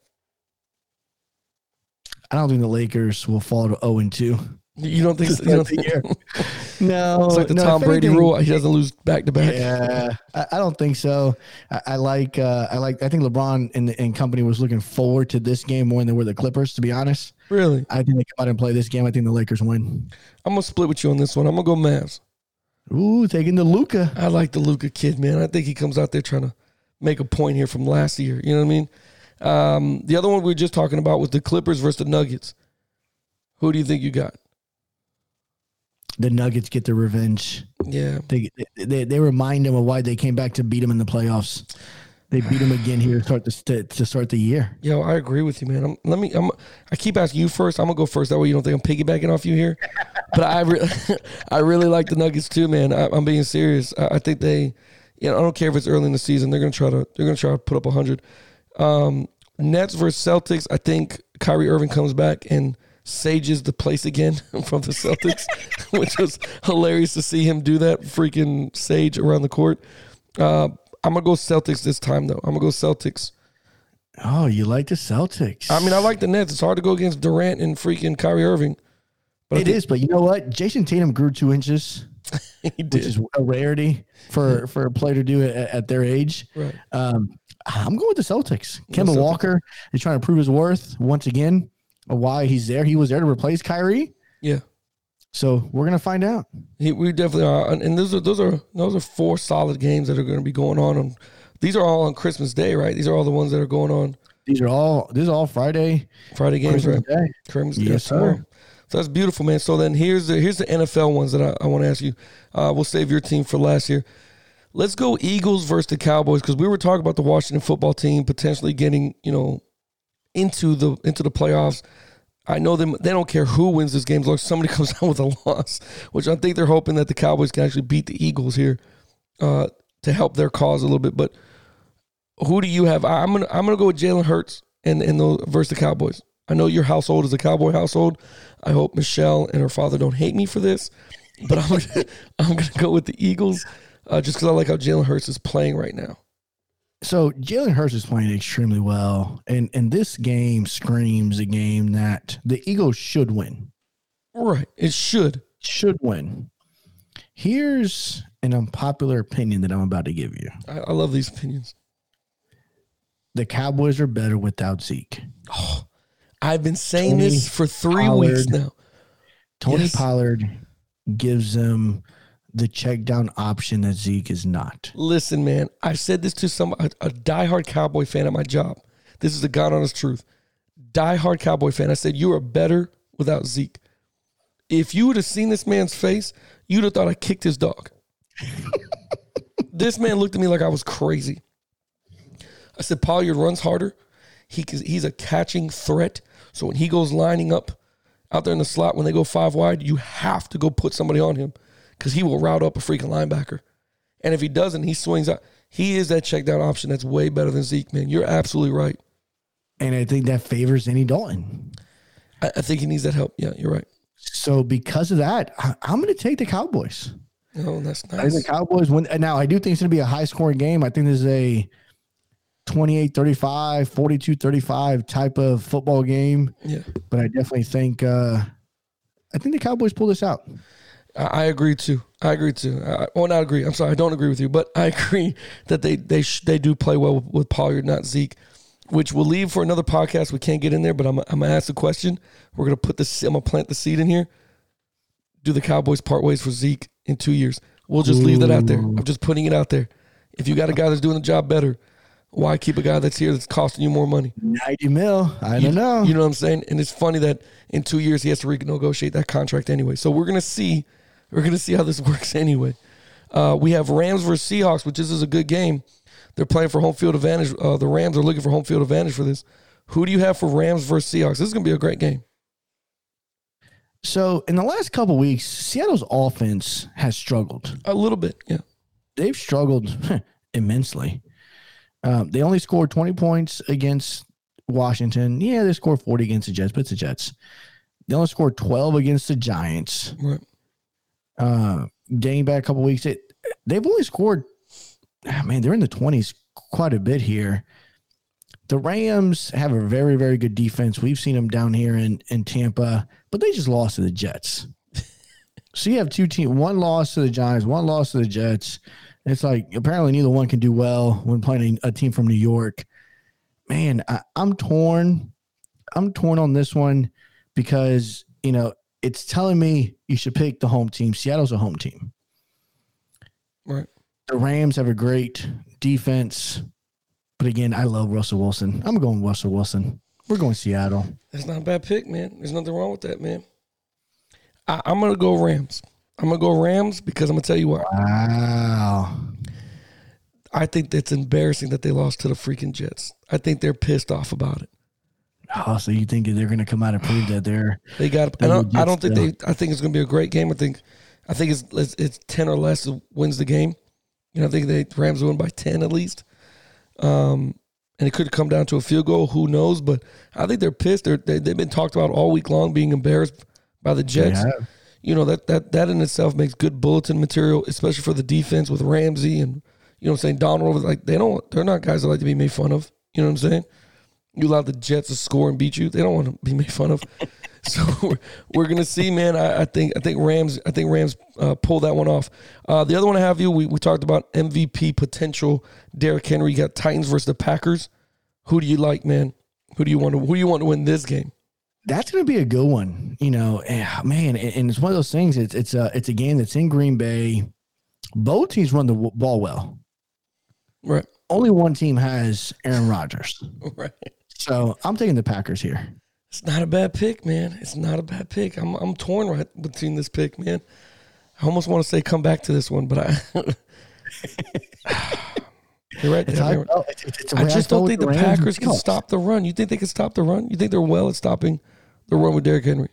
I don't think the Lakers will fall to 0 and 2. You don't think? So, you don't think <laughs> no, it's like the no, Tom Brady anything, rule. He doesn't lose back to back. Yeah, I, I, don't think so. I, I like. Uh, I like. I think LeBron and, and company was looking forward to this game more than they were the Clippers. To be honest, really, I think they come out and play this game. I think the Lakers win. I'm gonna split with you on this one. I'm gonna go Mavs. Ooh, taking the Luka. I like the Luka kid, man. I think he comes out there trying to make a point here from last year. You know what I mean? Um, the other one we were just talking about was the Clippers versus the Nuggets. Who do you think you got? The Nuggets get their revenge. Yeah, they they, they remind them of why they came back to beat them in the playoffs. They beat them again here to start the to, to start the year. Yo, I agree with you, man. I'm, let me. I'm, I keep asking you first. I'm gonna go first. That way you don't think I'm piggybacking off you here. but I, re- <laughs> I really like the Nuggets too, man. I, am being serious. I, I, think they, you know, I don't care if it's early in the season. They're gonna try to. They're gonna try to put up hundred. Um, Nets versus Celtics. I think Kyrie Irving comes back and sages the place again <laughs> from the Celtics, <laughs> which was hilarious to see him do that freaking sage around the court. Uh, I'm gonna go Celtics this time though. I'm gonna go Celtics. Oh, you like the Celtics? I mean, I like the Nets. It's hard to go against Durant and freaking Kyrie Irving. But it think, is, but you know what? Jayson Tatum grew two inches, <laughs> which is a rarity for for a player to do it at, at their age. Right. Um, I'm going with the Celtics. Kemba Walker is trying to prove his worth once again. Why he's there? He was there to replace Kyrie. Yeah. So we're gonna find out. He, we definitely are, and those are those are those are four solid games that are going to be going on. on these are all on Christmas Day, right? These are all the ones that are going on. These are all these are all Friday. Friday games, Christmas right? Day. Christmas yes. Sir. So that's beautiful, man. So then here's the here's the NFL ones that I, I want to ask you. Uh, we'll save your team for last year. Let's go Eagles versus the Cowboys because we were talking about the Washington football team potentially getting you know into the into the playoffs. I know them. They don't care who wins this game as somebody <laughs> comes out with a loss, which I think they're hoping that the Cowboys can actually beat the Eagles here uh, to help their cause a little bit. But who do you have? I'm gonna I'm gonna go with Jalen Hurts and and the versus the Cowboys. I know your household is a Cowboy household. I hope Michelle and her father don't hate me for this, but I'm gonna, <laughs> I'm gonna go with the Eagles uh, just because I like how Jalen Hurts is playing right now. So Jalen Hurts is playing extremely well, and and this game screams a game that the Eagles should win. Right, it should should win. Here's an unpopular opinion that I'm about to give you. I, I love these opinions. The Cowboys are better without Zeke. Oh, I've been saying Tony this for three Pollard, weeks now. Tony yes. Pollard gives them the check down option that Zeke is not. Listen, man, I said this to some a, a diehard Cowboy fan at my job. This is the God honest truth. Diehard Cowboy fan. I said you are better without Zeke. If you would have seen this man's face, you'd have thought I kicked his dog. <laughs> this man looked at me like I was crazy. I said Pollard runs harder. He he's a catching threat. So when he goes lining up out there in the slot, when they go five wide, you have to go put somebody on him because he will route up a freaking linebacker. And if he doesn't, he swings out. He is that check down option that's way better than Zeke, man. You're absolutely right. And I think that favors Andy Dalton. I, I think he needs that help. Yeah, you're right. So because of that, I, am going to take the Cowboys. Oh, that's nice. I think the Cowboys win. Now, I do think it's going to be a high scoring game. I think this is a 28 35, 42 35 type of football game. Yeah. But I definitely think, uh, I think the Cowboys pull this out. I agree too. I agree too. I, well, not agree. I'm sorry. I don't agree with you, but I <laughs> agree that they they sh- they do play well with, with Pollard, not Zeke, which we'll leave for another podcast. We can't get in there, but I'm I'm gonna ask the question. We're gonna put this. I'm gonna plant the seed in here. Do the Cowboys part ways for Zeke in two years? We'll just leave that out there. I'm just putting it out there. If you got a guy that's doing the job better, why keep a guy that's here that's costing you more money? 90 mil. I you, don't know. You know what I'm saying? And it's funny that in two years he has to renegotiate that contract anyway. So we're gonna see we're going to see how this <laughs> works anyway. Uh, we have Rams versus Seahawks, which this is a good game. They're playing for home field advantage. Uh, the Rams are looking for home field advantage for this. Who do you have for Rams versus Seahawks? This is going to be a great game. So, in the last couple weeks, Seattle's offense has struggled a little bit. Yeah, they've struggled <laughs> immensely. Um, they only scored 20 points against Washington. Yeah, they scored 40 against the Jets, but it's the Jets. They only scored 12 against the Giants. Right uh, getting back a couple weeks. It they've only scored. ah, Man, they're in the twenties quite a bit here. The Rams have a very, very good defense. We've seen them down here in, in Tampa, but they just lost to the Jets. <laughs> so you have two teams, one loss to the Giants, one loss to the Jets. It's like apparently neither one can do well when playing a team from New York. Man, I, I'm torn. I'm torn on this one because, you know, it's telling me you should pick the home team. Seattle's a home team. Right. The Rams have a great defense. But again, I love Russell Wilson. I'm going Russell Wilson. We're going Seattle. That's not a bad pick, man. There's nothing wrong with that, man. I, I'm gonna go Rams. I'm gonna go Rams because I'm gonna tell you what. Wow. I think that's embarrassing that they lost to the freaking Jets. I think they're pissed off about it. Oh, so you think they're going to come out and prove that they're They got. They I don't. I don't think they. I think it's gonna be a great game. I think. I think it's it's, it's ten or less wins the game. You know, I think they Rams win by ten at least. Um, and it could come down to a field goal. Who knows? But I think they're pissed. They're, they they've been talked about all week long being embarrassed by the Jets. You know that that that in itself makes good bulletin material, especially for the defense with Ramsey and you know what I'm saying Donald. over Like they don't. They're not guys that like to be made fun of. You know what I'm saying? You allow the Jets to score and beat you. They don't want to be made fun of. <laughs> so we're, we're gonna see, man. I, I think I think Rams. I think Rams uh, pull that one off. Uh, the other one I have you. We, we talked about MVP potential. Derrick Henry. You got Titans versus the Packers. Who do you like, man? Who do you want to? Who do you want to win this game? That's going to be a good one, you know. eh, Man, and and it's one of those things. It's it's a it's a game that's in Green Bay. Both teams run the ball well. Right. Only one team has Aaron Rodgers, <laughs> Right. So I'm taking the Packers here. It's not a bad pick, man. It's not a bad pick. I'm I'm torn right between this pick, man. I almost want to say come back to this one, but I. <sighs> You're right. There, I. It's- it's I just felt don't think the Rams Packers can stop the run. You think they can stop the run? You think they're well at stopping the run with Derrick Henry?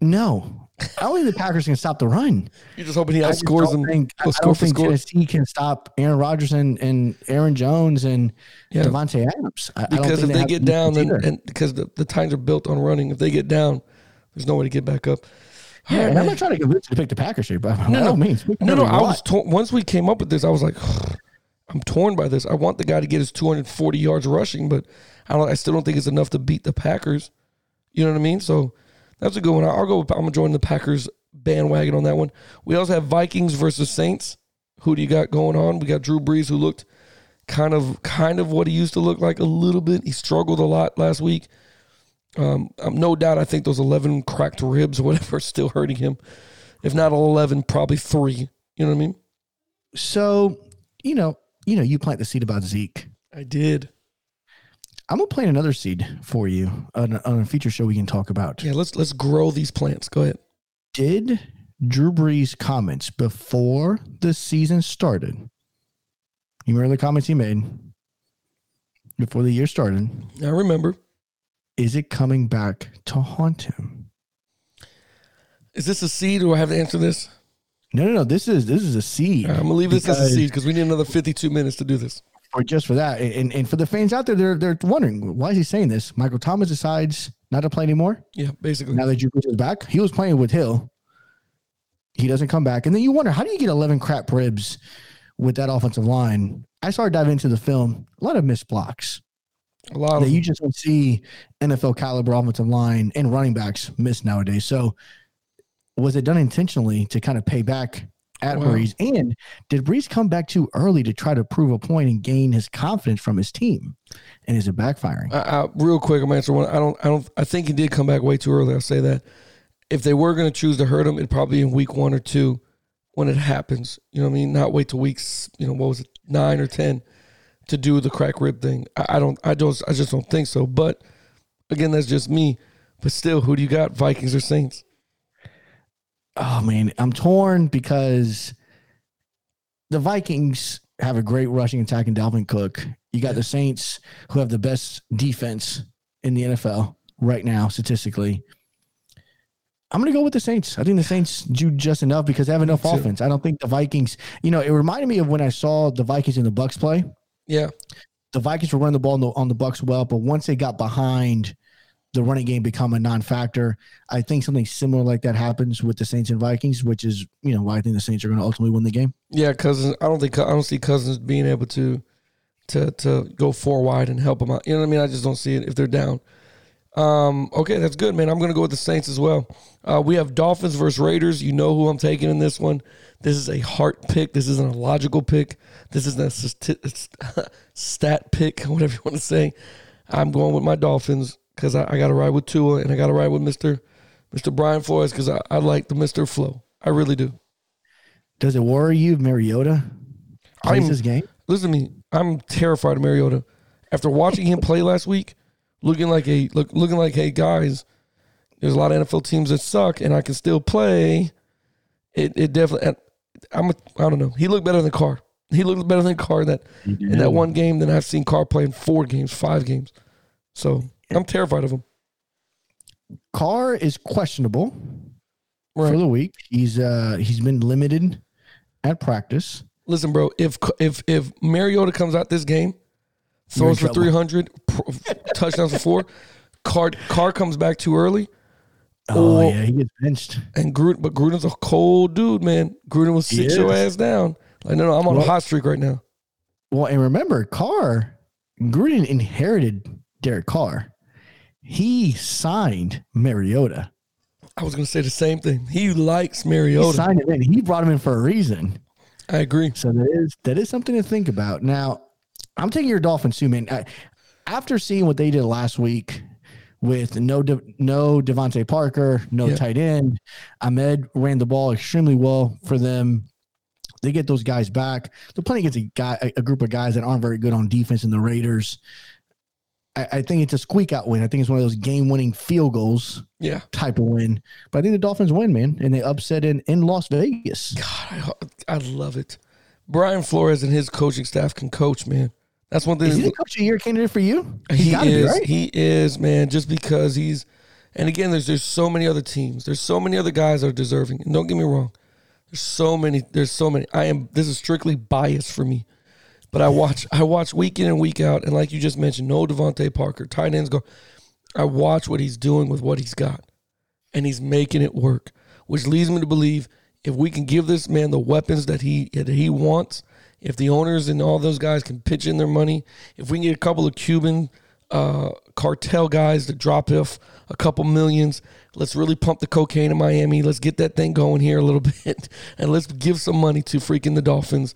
No, I don't think the Packers can stop the run. You're just hoping he I outscores them. think, I, I don't think. Tennessee can stop Aaron Rodgers and, and Aaron Jones and Yeah. Davante Adams. I, I Because think if they have get down, then, and because the, the Titans are built on running, if they get down, there's no way to get back up. Yeah, right, and I'm not trying to convince you to pick the Packers here, but by No, no. means, No, no, I was. Once we came up with this, I was like, <sighs> I'm torn by this. I want the guy to get his 240 yards rushing, but I don't. I still don't think it's enough to beat the Packers. You know what I mean? So that's a good one. I'll go. With, I'm gonna join the Packers bandwagon on that one. We also have Vikings versus Saints. Who do you got going on? We got Drew Brees, who looked kind of kind of what he used to look like a little bit. He struggled a lot last week. Um, um, no doubt, I think those 11 cracked ribs or whatever <laughs> are still hurting him. If not 11, probably three. You know what I mean? So, you know, you know, you plant the seed about Zeke. I did. I'm gonna plant another seed for you on a, on a future show we can talk about. Yeah, let's let's grow these plants. Go ahead. Did Drew Brees' comments before the season started? You remember the comments he made before the year started? I remember. Is it coming back to haunt him? Is this a seed or I have to answer this? No, no, no. This is this is a seed. I'm gonna leave this as a seed because we need another 52 minutes to do this. Or just for that. And and for the fans out there, they're they're wondering why is he saying this? Michael Thomas decides not to play anymore. Yeah, basically. Now that Drew Brees is back, he was playing with Hill. He doesn't come back, and then you wonder how do you get 11 crap ribs with that offensive line? I started diving into the film. A lot of missed blocks A lot that of you just don't see NFL caliber offensive line and running backs miss nowadays. So, was it done intentionally to kind of pay back at Wow. Brees? And did Brees come back too early to try to prove a point and gain his confidence from his team? And is it backfiring? I, I, real quick, I'm gonna answer one. I don't. I don't. I think he did come back way too early. I'll say that. If they were going to choose to hurt him, it'd probably be in week one or two when it happens. You know what I mean? Not wait till weeks. You know what was it, nine or ten, to do the crack rib thing. I, I don't. I just. I just don't think so. But again, that's just me. But still, who do you got? Vikings or Saints? Oh man, I'm torn because the Vikings have a great rushing attack in Dalvin Cook. You got the Saints who have the best defense in the NFL right now, statistically. I'm going to go with the Saints. I think the Saints do just enough because they have enough offense. I don't think the Vikings, you know, it reminded me of when I saw the Vikings and the Bucks play. Yeah. The Vikings were running the ball on the, on the Bucks well, but once they got behind the running game become a non-factor. I think something similar like that happens with the Saints and Vikings, which is you know why I think the Saints are going to ultimately win the game. Yeah, Cousins. I don't think I don't see Cousins being able to to to go four wide and help them out. You know what I mean? I just don't see it if they're down. Um, okay, that's good, man. I'm going to go with the Saints as well. Uh, we have Dolphins versus Raiders. You know who I'm taking in this one. This is a heart pick. This isn't a logical pick. This isn't a <laughs> stat pick, <laughs> whatever you want to say. I'm going with my Dolphins because I, I got to ride with Tua and I got to ride with Mister Mister Brian Flores because I, I like the Mister Flow. I really do. Does it worry you, Mariota plays I'm, this game? Listen to me. I'm terrified of Mariota. After watching him play last week, looking like a look, looking like, hey guys, there's a lot of NFL teams that suck, and I can still play. It it definitely. I'm a, I don't know. He looked better than Carr. He looked better than Carr in that in that one game than I've seen Carr play in four games, five games. So I'm terrified of him. Carr is questionable Right. for the week. He's uh he's been limited at practice. Listen, bro. If if if Mariota comes out this game, throws for three hundred, touchdowns for four, Carr Carr comes back too early, Oh Or- yeah, he gets benched. and Gruden. But Gruden's a cold dude, man. Gruden will sit your ass down. Like, no, no, I'm on a hot streak right now. Well, and remember, Carr Gruden inherited Derek Carr. He signed Mariota. I was gonna say the same thing. He likes He Mariota. signed him in. He brought him in for a reason. I agree. So that is that is something to think about. Now, I'm taking your Dolphins too, man. I, after seeing what they did last week with no De, no DeVante Parker, no Yeah. tight end, Ahmed ran the ball extremely well for them. They get those guys back. They're playing against a guy, a group of guys that aren't very good on defense in the Raiders. I, I think it's a squeak out win. I think it's one of those game winning field goals Yeah. type of win. But I think the Dolphins win, man, and they upset in in Las Vegas. God, I, I love it. Brian Flores and his coaching staff can coach, man. That's one thing. Is he the coach of the year candidate for you? He's he is. be, right? He is, man. Just because he's, and again, there's there's so many other teams. There's so many other guys that are deserving. And don't get me wrong. There's so many. There's so many. I am. This is strictly bias for me, but I watch. I watch week in and week out, and like you just mentioned, no DeVante Parker, tight ends go. I watch what he's doing with what he's got, and he's making it work, which leads me to believe if we can give this man the weapons that he that he wants, if the owners and all those guys can pitch in their money, if we can get a couple of Cuban uh, cartel guys to drop off a couple millions, let's really pump the cocaine in Miami. Let's get that thing going here a little <laughs> bit, and let's give some money to freaking the Dolphins.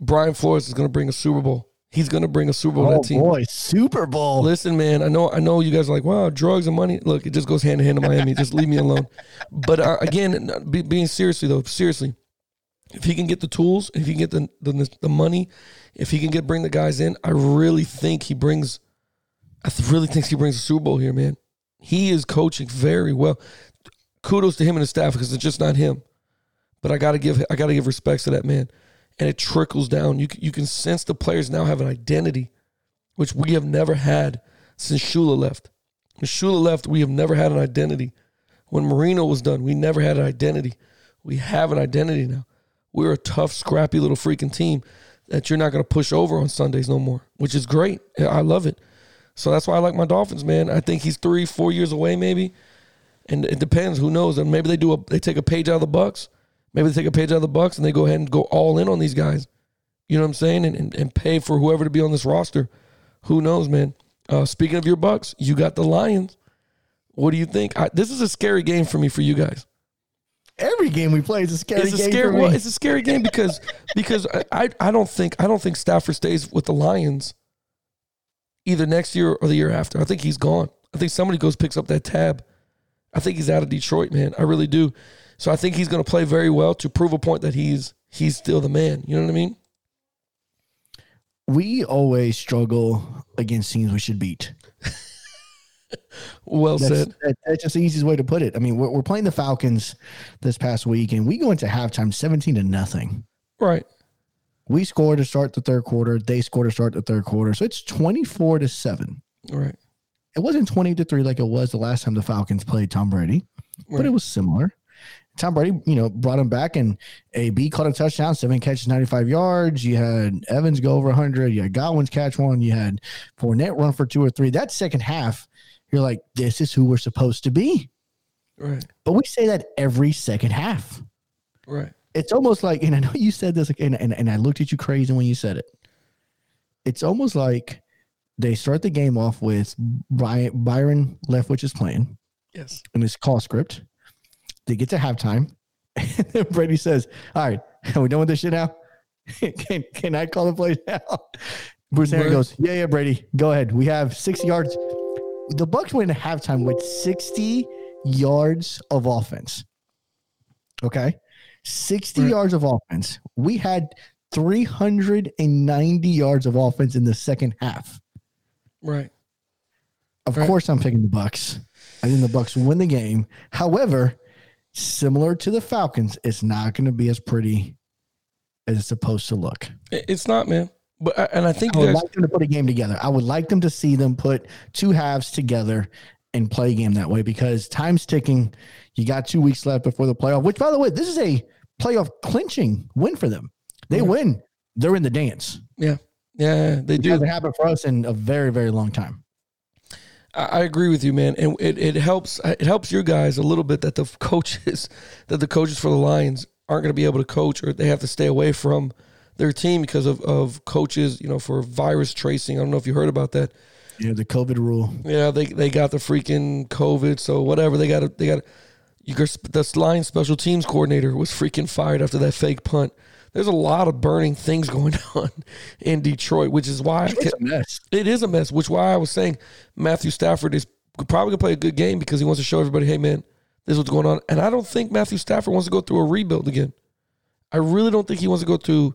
Brian Flores is going to bring a Super Bowl. He's going to bring a Super Bowl to Oh that team. Oh boy, Super Bowl. Listen, man, I know, I know, you guys are like, wow, drugs and money. Look, it just goes hand in hand in Miami. just leave me alone. <laughs> But uh, again, be, being seriously though, seriously, if he can get the tools, if he can get the, the the money, if he can get bring the guys in, I really think he brings. I really think he brings a Super Bowl here, man. He is coaching very well. Kudos to him and his staff because it's just not him. But I gotta give I gotta give respects to that man, and it trickles down. You you can sense the players now have an identity which we have never had since Shula left. When Shula left, we have never had an identity. When Marino was done, we never had an identity. We have an identity now. We're a tough, scrappy little freaking team that you're not going to push over on Sundays no more, which is great. I love it. So that's why I like my Dolphins, man. I think he's three, four years away, maybe. And it depends. Who knows? And maybe they do a they take a page out of the Bucks. Maybe they take a page out of the Bucks and they go ahead and go all in on these guys. You know what I'm saying? And, and, and pay for whoever to be on this roster. Who knows, man? Uh, speaking of your Bucks, you got the Lions. What do you think? I, this is a scary game for me for you guys. Every game we play is a scary It's a game scary. for me. Well, it's a scary game because <laughs> because I, I I don't think I don't think Stafford stays with the Lions either next year or the year after. I think he's gone. I think somebody goes picks up that tab. I think he's out of Detroit, man. I really do. So I think he's going to play very well to prove a point that he's he's still the man. You know what I mean? we always struggle against teams we should beat. <laughs> Well That's, said. that- that's just the easiest way to put it. I mean, we're, we're playing the Falcons this past week, and we go into halftime 17 to nothing. Right. We scored to start the third quarter. They scored to start the third quarter. So it's 24 to 7. Right. It wasn't 20 to 3 like it was the last time the Falcons played Tom Brady, but it was similar. Tom Brady, you know, brought him back and AB caught a touchdown, seven catches, 95 yards. You had Evans go over 100. You had Godwin's catch one. You had Fournette run for two or three. That second half, you're like, this is who we're supposed to be. Right. But we say that every second half. Right. It's almost like, and I know you said this, and, and, and I looked at you crazy when you said it. It's almost like they start the game off with Byron, Byron Leftwich is playing Yes. And his call script. They get to halftime. <laughs> And then Brady says, All right, are <laughs> we done with this shit now? <laughs> can, can I call the play now? Bruce Arians goes, Yeah, yeah, Brady, go ahead. We have 60 yards. The Bucks went into halftime with 60 yards of offense. Okay. 60 Right. yards of offense. We had 390 yards of offense in the second half. Right. Of Right. course, I'm picking the Bucks. I think the Bucks win the game. However, similar to the Falcons, it's not going to be as pretty as it's supposed to look. It's not, man. But uh, and I think I would like them to put a game together. I would like them to see them put two halves together and play a game that way because time's ticking. You got two weeks left before the playoff. Which, by the way, this is a playoff clinching win for them. They Yeah. win. They're in the dance. yeah, yeah, they It do. hasn't happened for us in a very, very long time. I agree with you, man, and it, it helps it helps your guys a little bit that the coaches <laughs> that the coaches for the Lions aren't going to be able to coach or they have to stay away from their team because of, of coaches, you know, for virus tracing. I don't know if you heard about that. Yeah, the COVID rule. Yeah, they they got the freaking COVID, so whatever they got. to They got you. The Lions special teams coordinator was freaking fired after that fake punt. There's a lot of burning things going <laughs> on in Detroit, which is why I It's kept, a mess. it is a mess, which why I was saying Matthew Stafford is probably gonna play a good game because he wants to show everybody, hey man, this is what's going on. And I don't think Matthew Stafford wants to go through a rebuild again. I really don't think he wants to go through.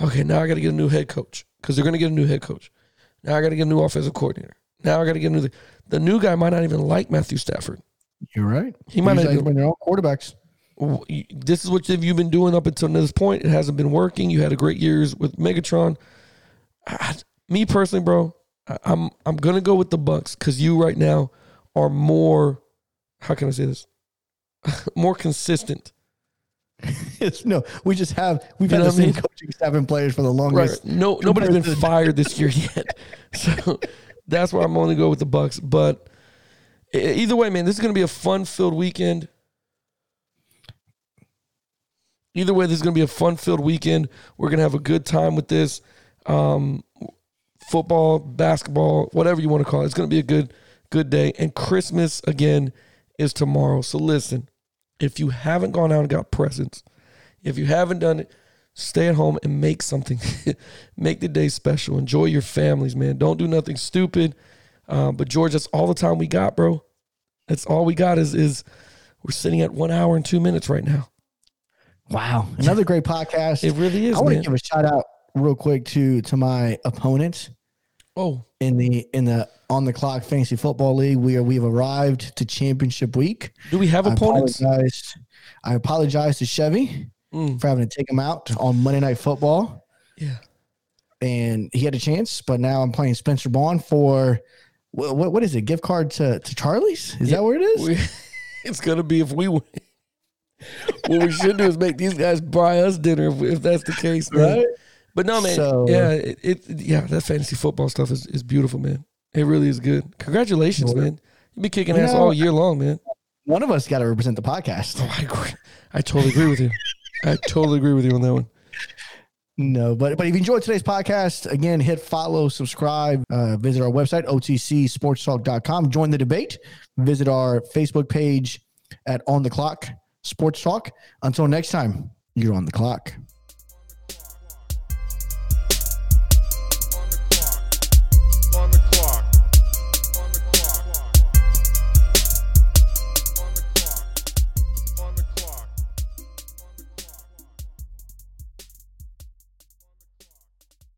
Okay, now I got to get a new head coach because they're gonna get a new head coach. Now I got to get a new offensive coordinator. Now I got to get a new. The new guy might not even like Matthew Stafford. You're right. He might not Usually even- when they're all quarterbacks. This is what you've been doing up until this point. It hasn't been working. You had a great years with Megatron. I, me personally, bro, I, I'm I'm gonna go with the Bucs because you right now are more. How can I say this? <laughs> more consistent. <laughs> No, we just have we've You had the I same mean? coaching staff in players for the Right. longest. No, nobody's been fired this year <laughs> yet. So that's why I'm only go with the Bucs. But either way, man, this is gonna be a fun-filled weekend. Either way, this is gonna be a fun-filled weekend. We're gonna have a good time with this. Um, football, basketball, whatever you want to call it. It's gonna be a good, good day. And Christmas again is tomorrow. So listen, if you haven't gone out and got presents, if you haven't done it, stay at home and make something. <laughs> make the day special. Enjoy your families, man. Don't do nothing stupid. Um, but George, that's all the time we got, bro. That's all we got is is we're sitting at one hour and two minutes right now. Wow, <laughs> another great podcast. It really is, I want to give a shout out real quick to to my opponent oh, in the in the on the clock fantasy football league. We are we've arrived to championship week. do we have I opponents? apologize. I apologize to Chevy Mm, for having to take him out on Monday Night Football, yeah. and he had a chance. But now I'm playing Spencer Bond for what what, what is it? Gift card to to Charlie's? Is Yeah, that where it is? We, <laughs> it's gonna be if we win. What we should do is make these guys buy us dinner if, if that's the case, man. Right? But no, man. So- yeah, it, it yeah, that fantasy football stuff is, is beautiful, man. It really is good. Congratulations, man. You be kicking you ass know, all year long, man. One of us got to represent the podcast. Oh, I agree. I totally agree with you. I totally agree with you on that one. No, but but if you enjoyed today's podcast, again, hit follow, subscribe, uh, visit our website, otcsportstalk.com. Join the debate. Visit our Facebook page at On the Clock Sports Talk. Until next time, you're on the clock.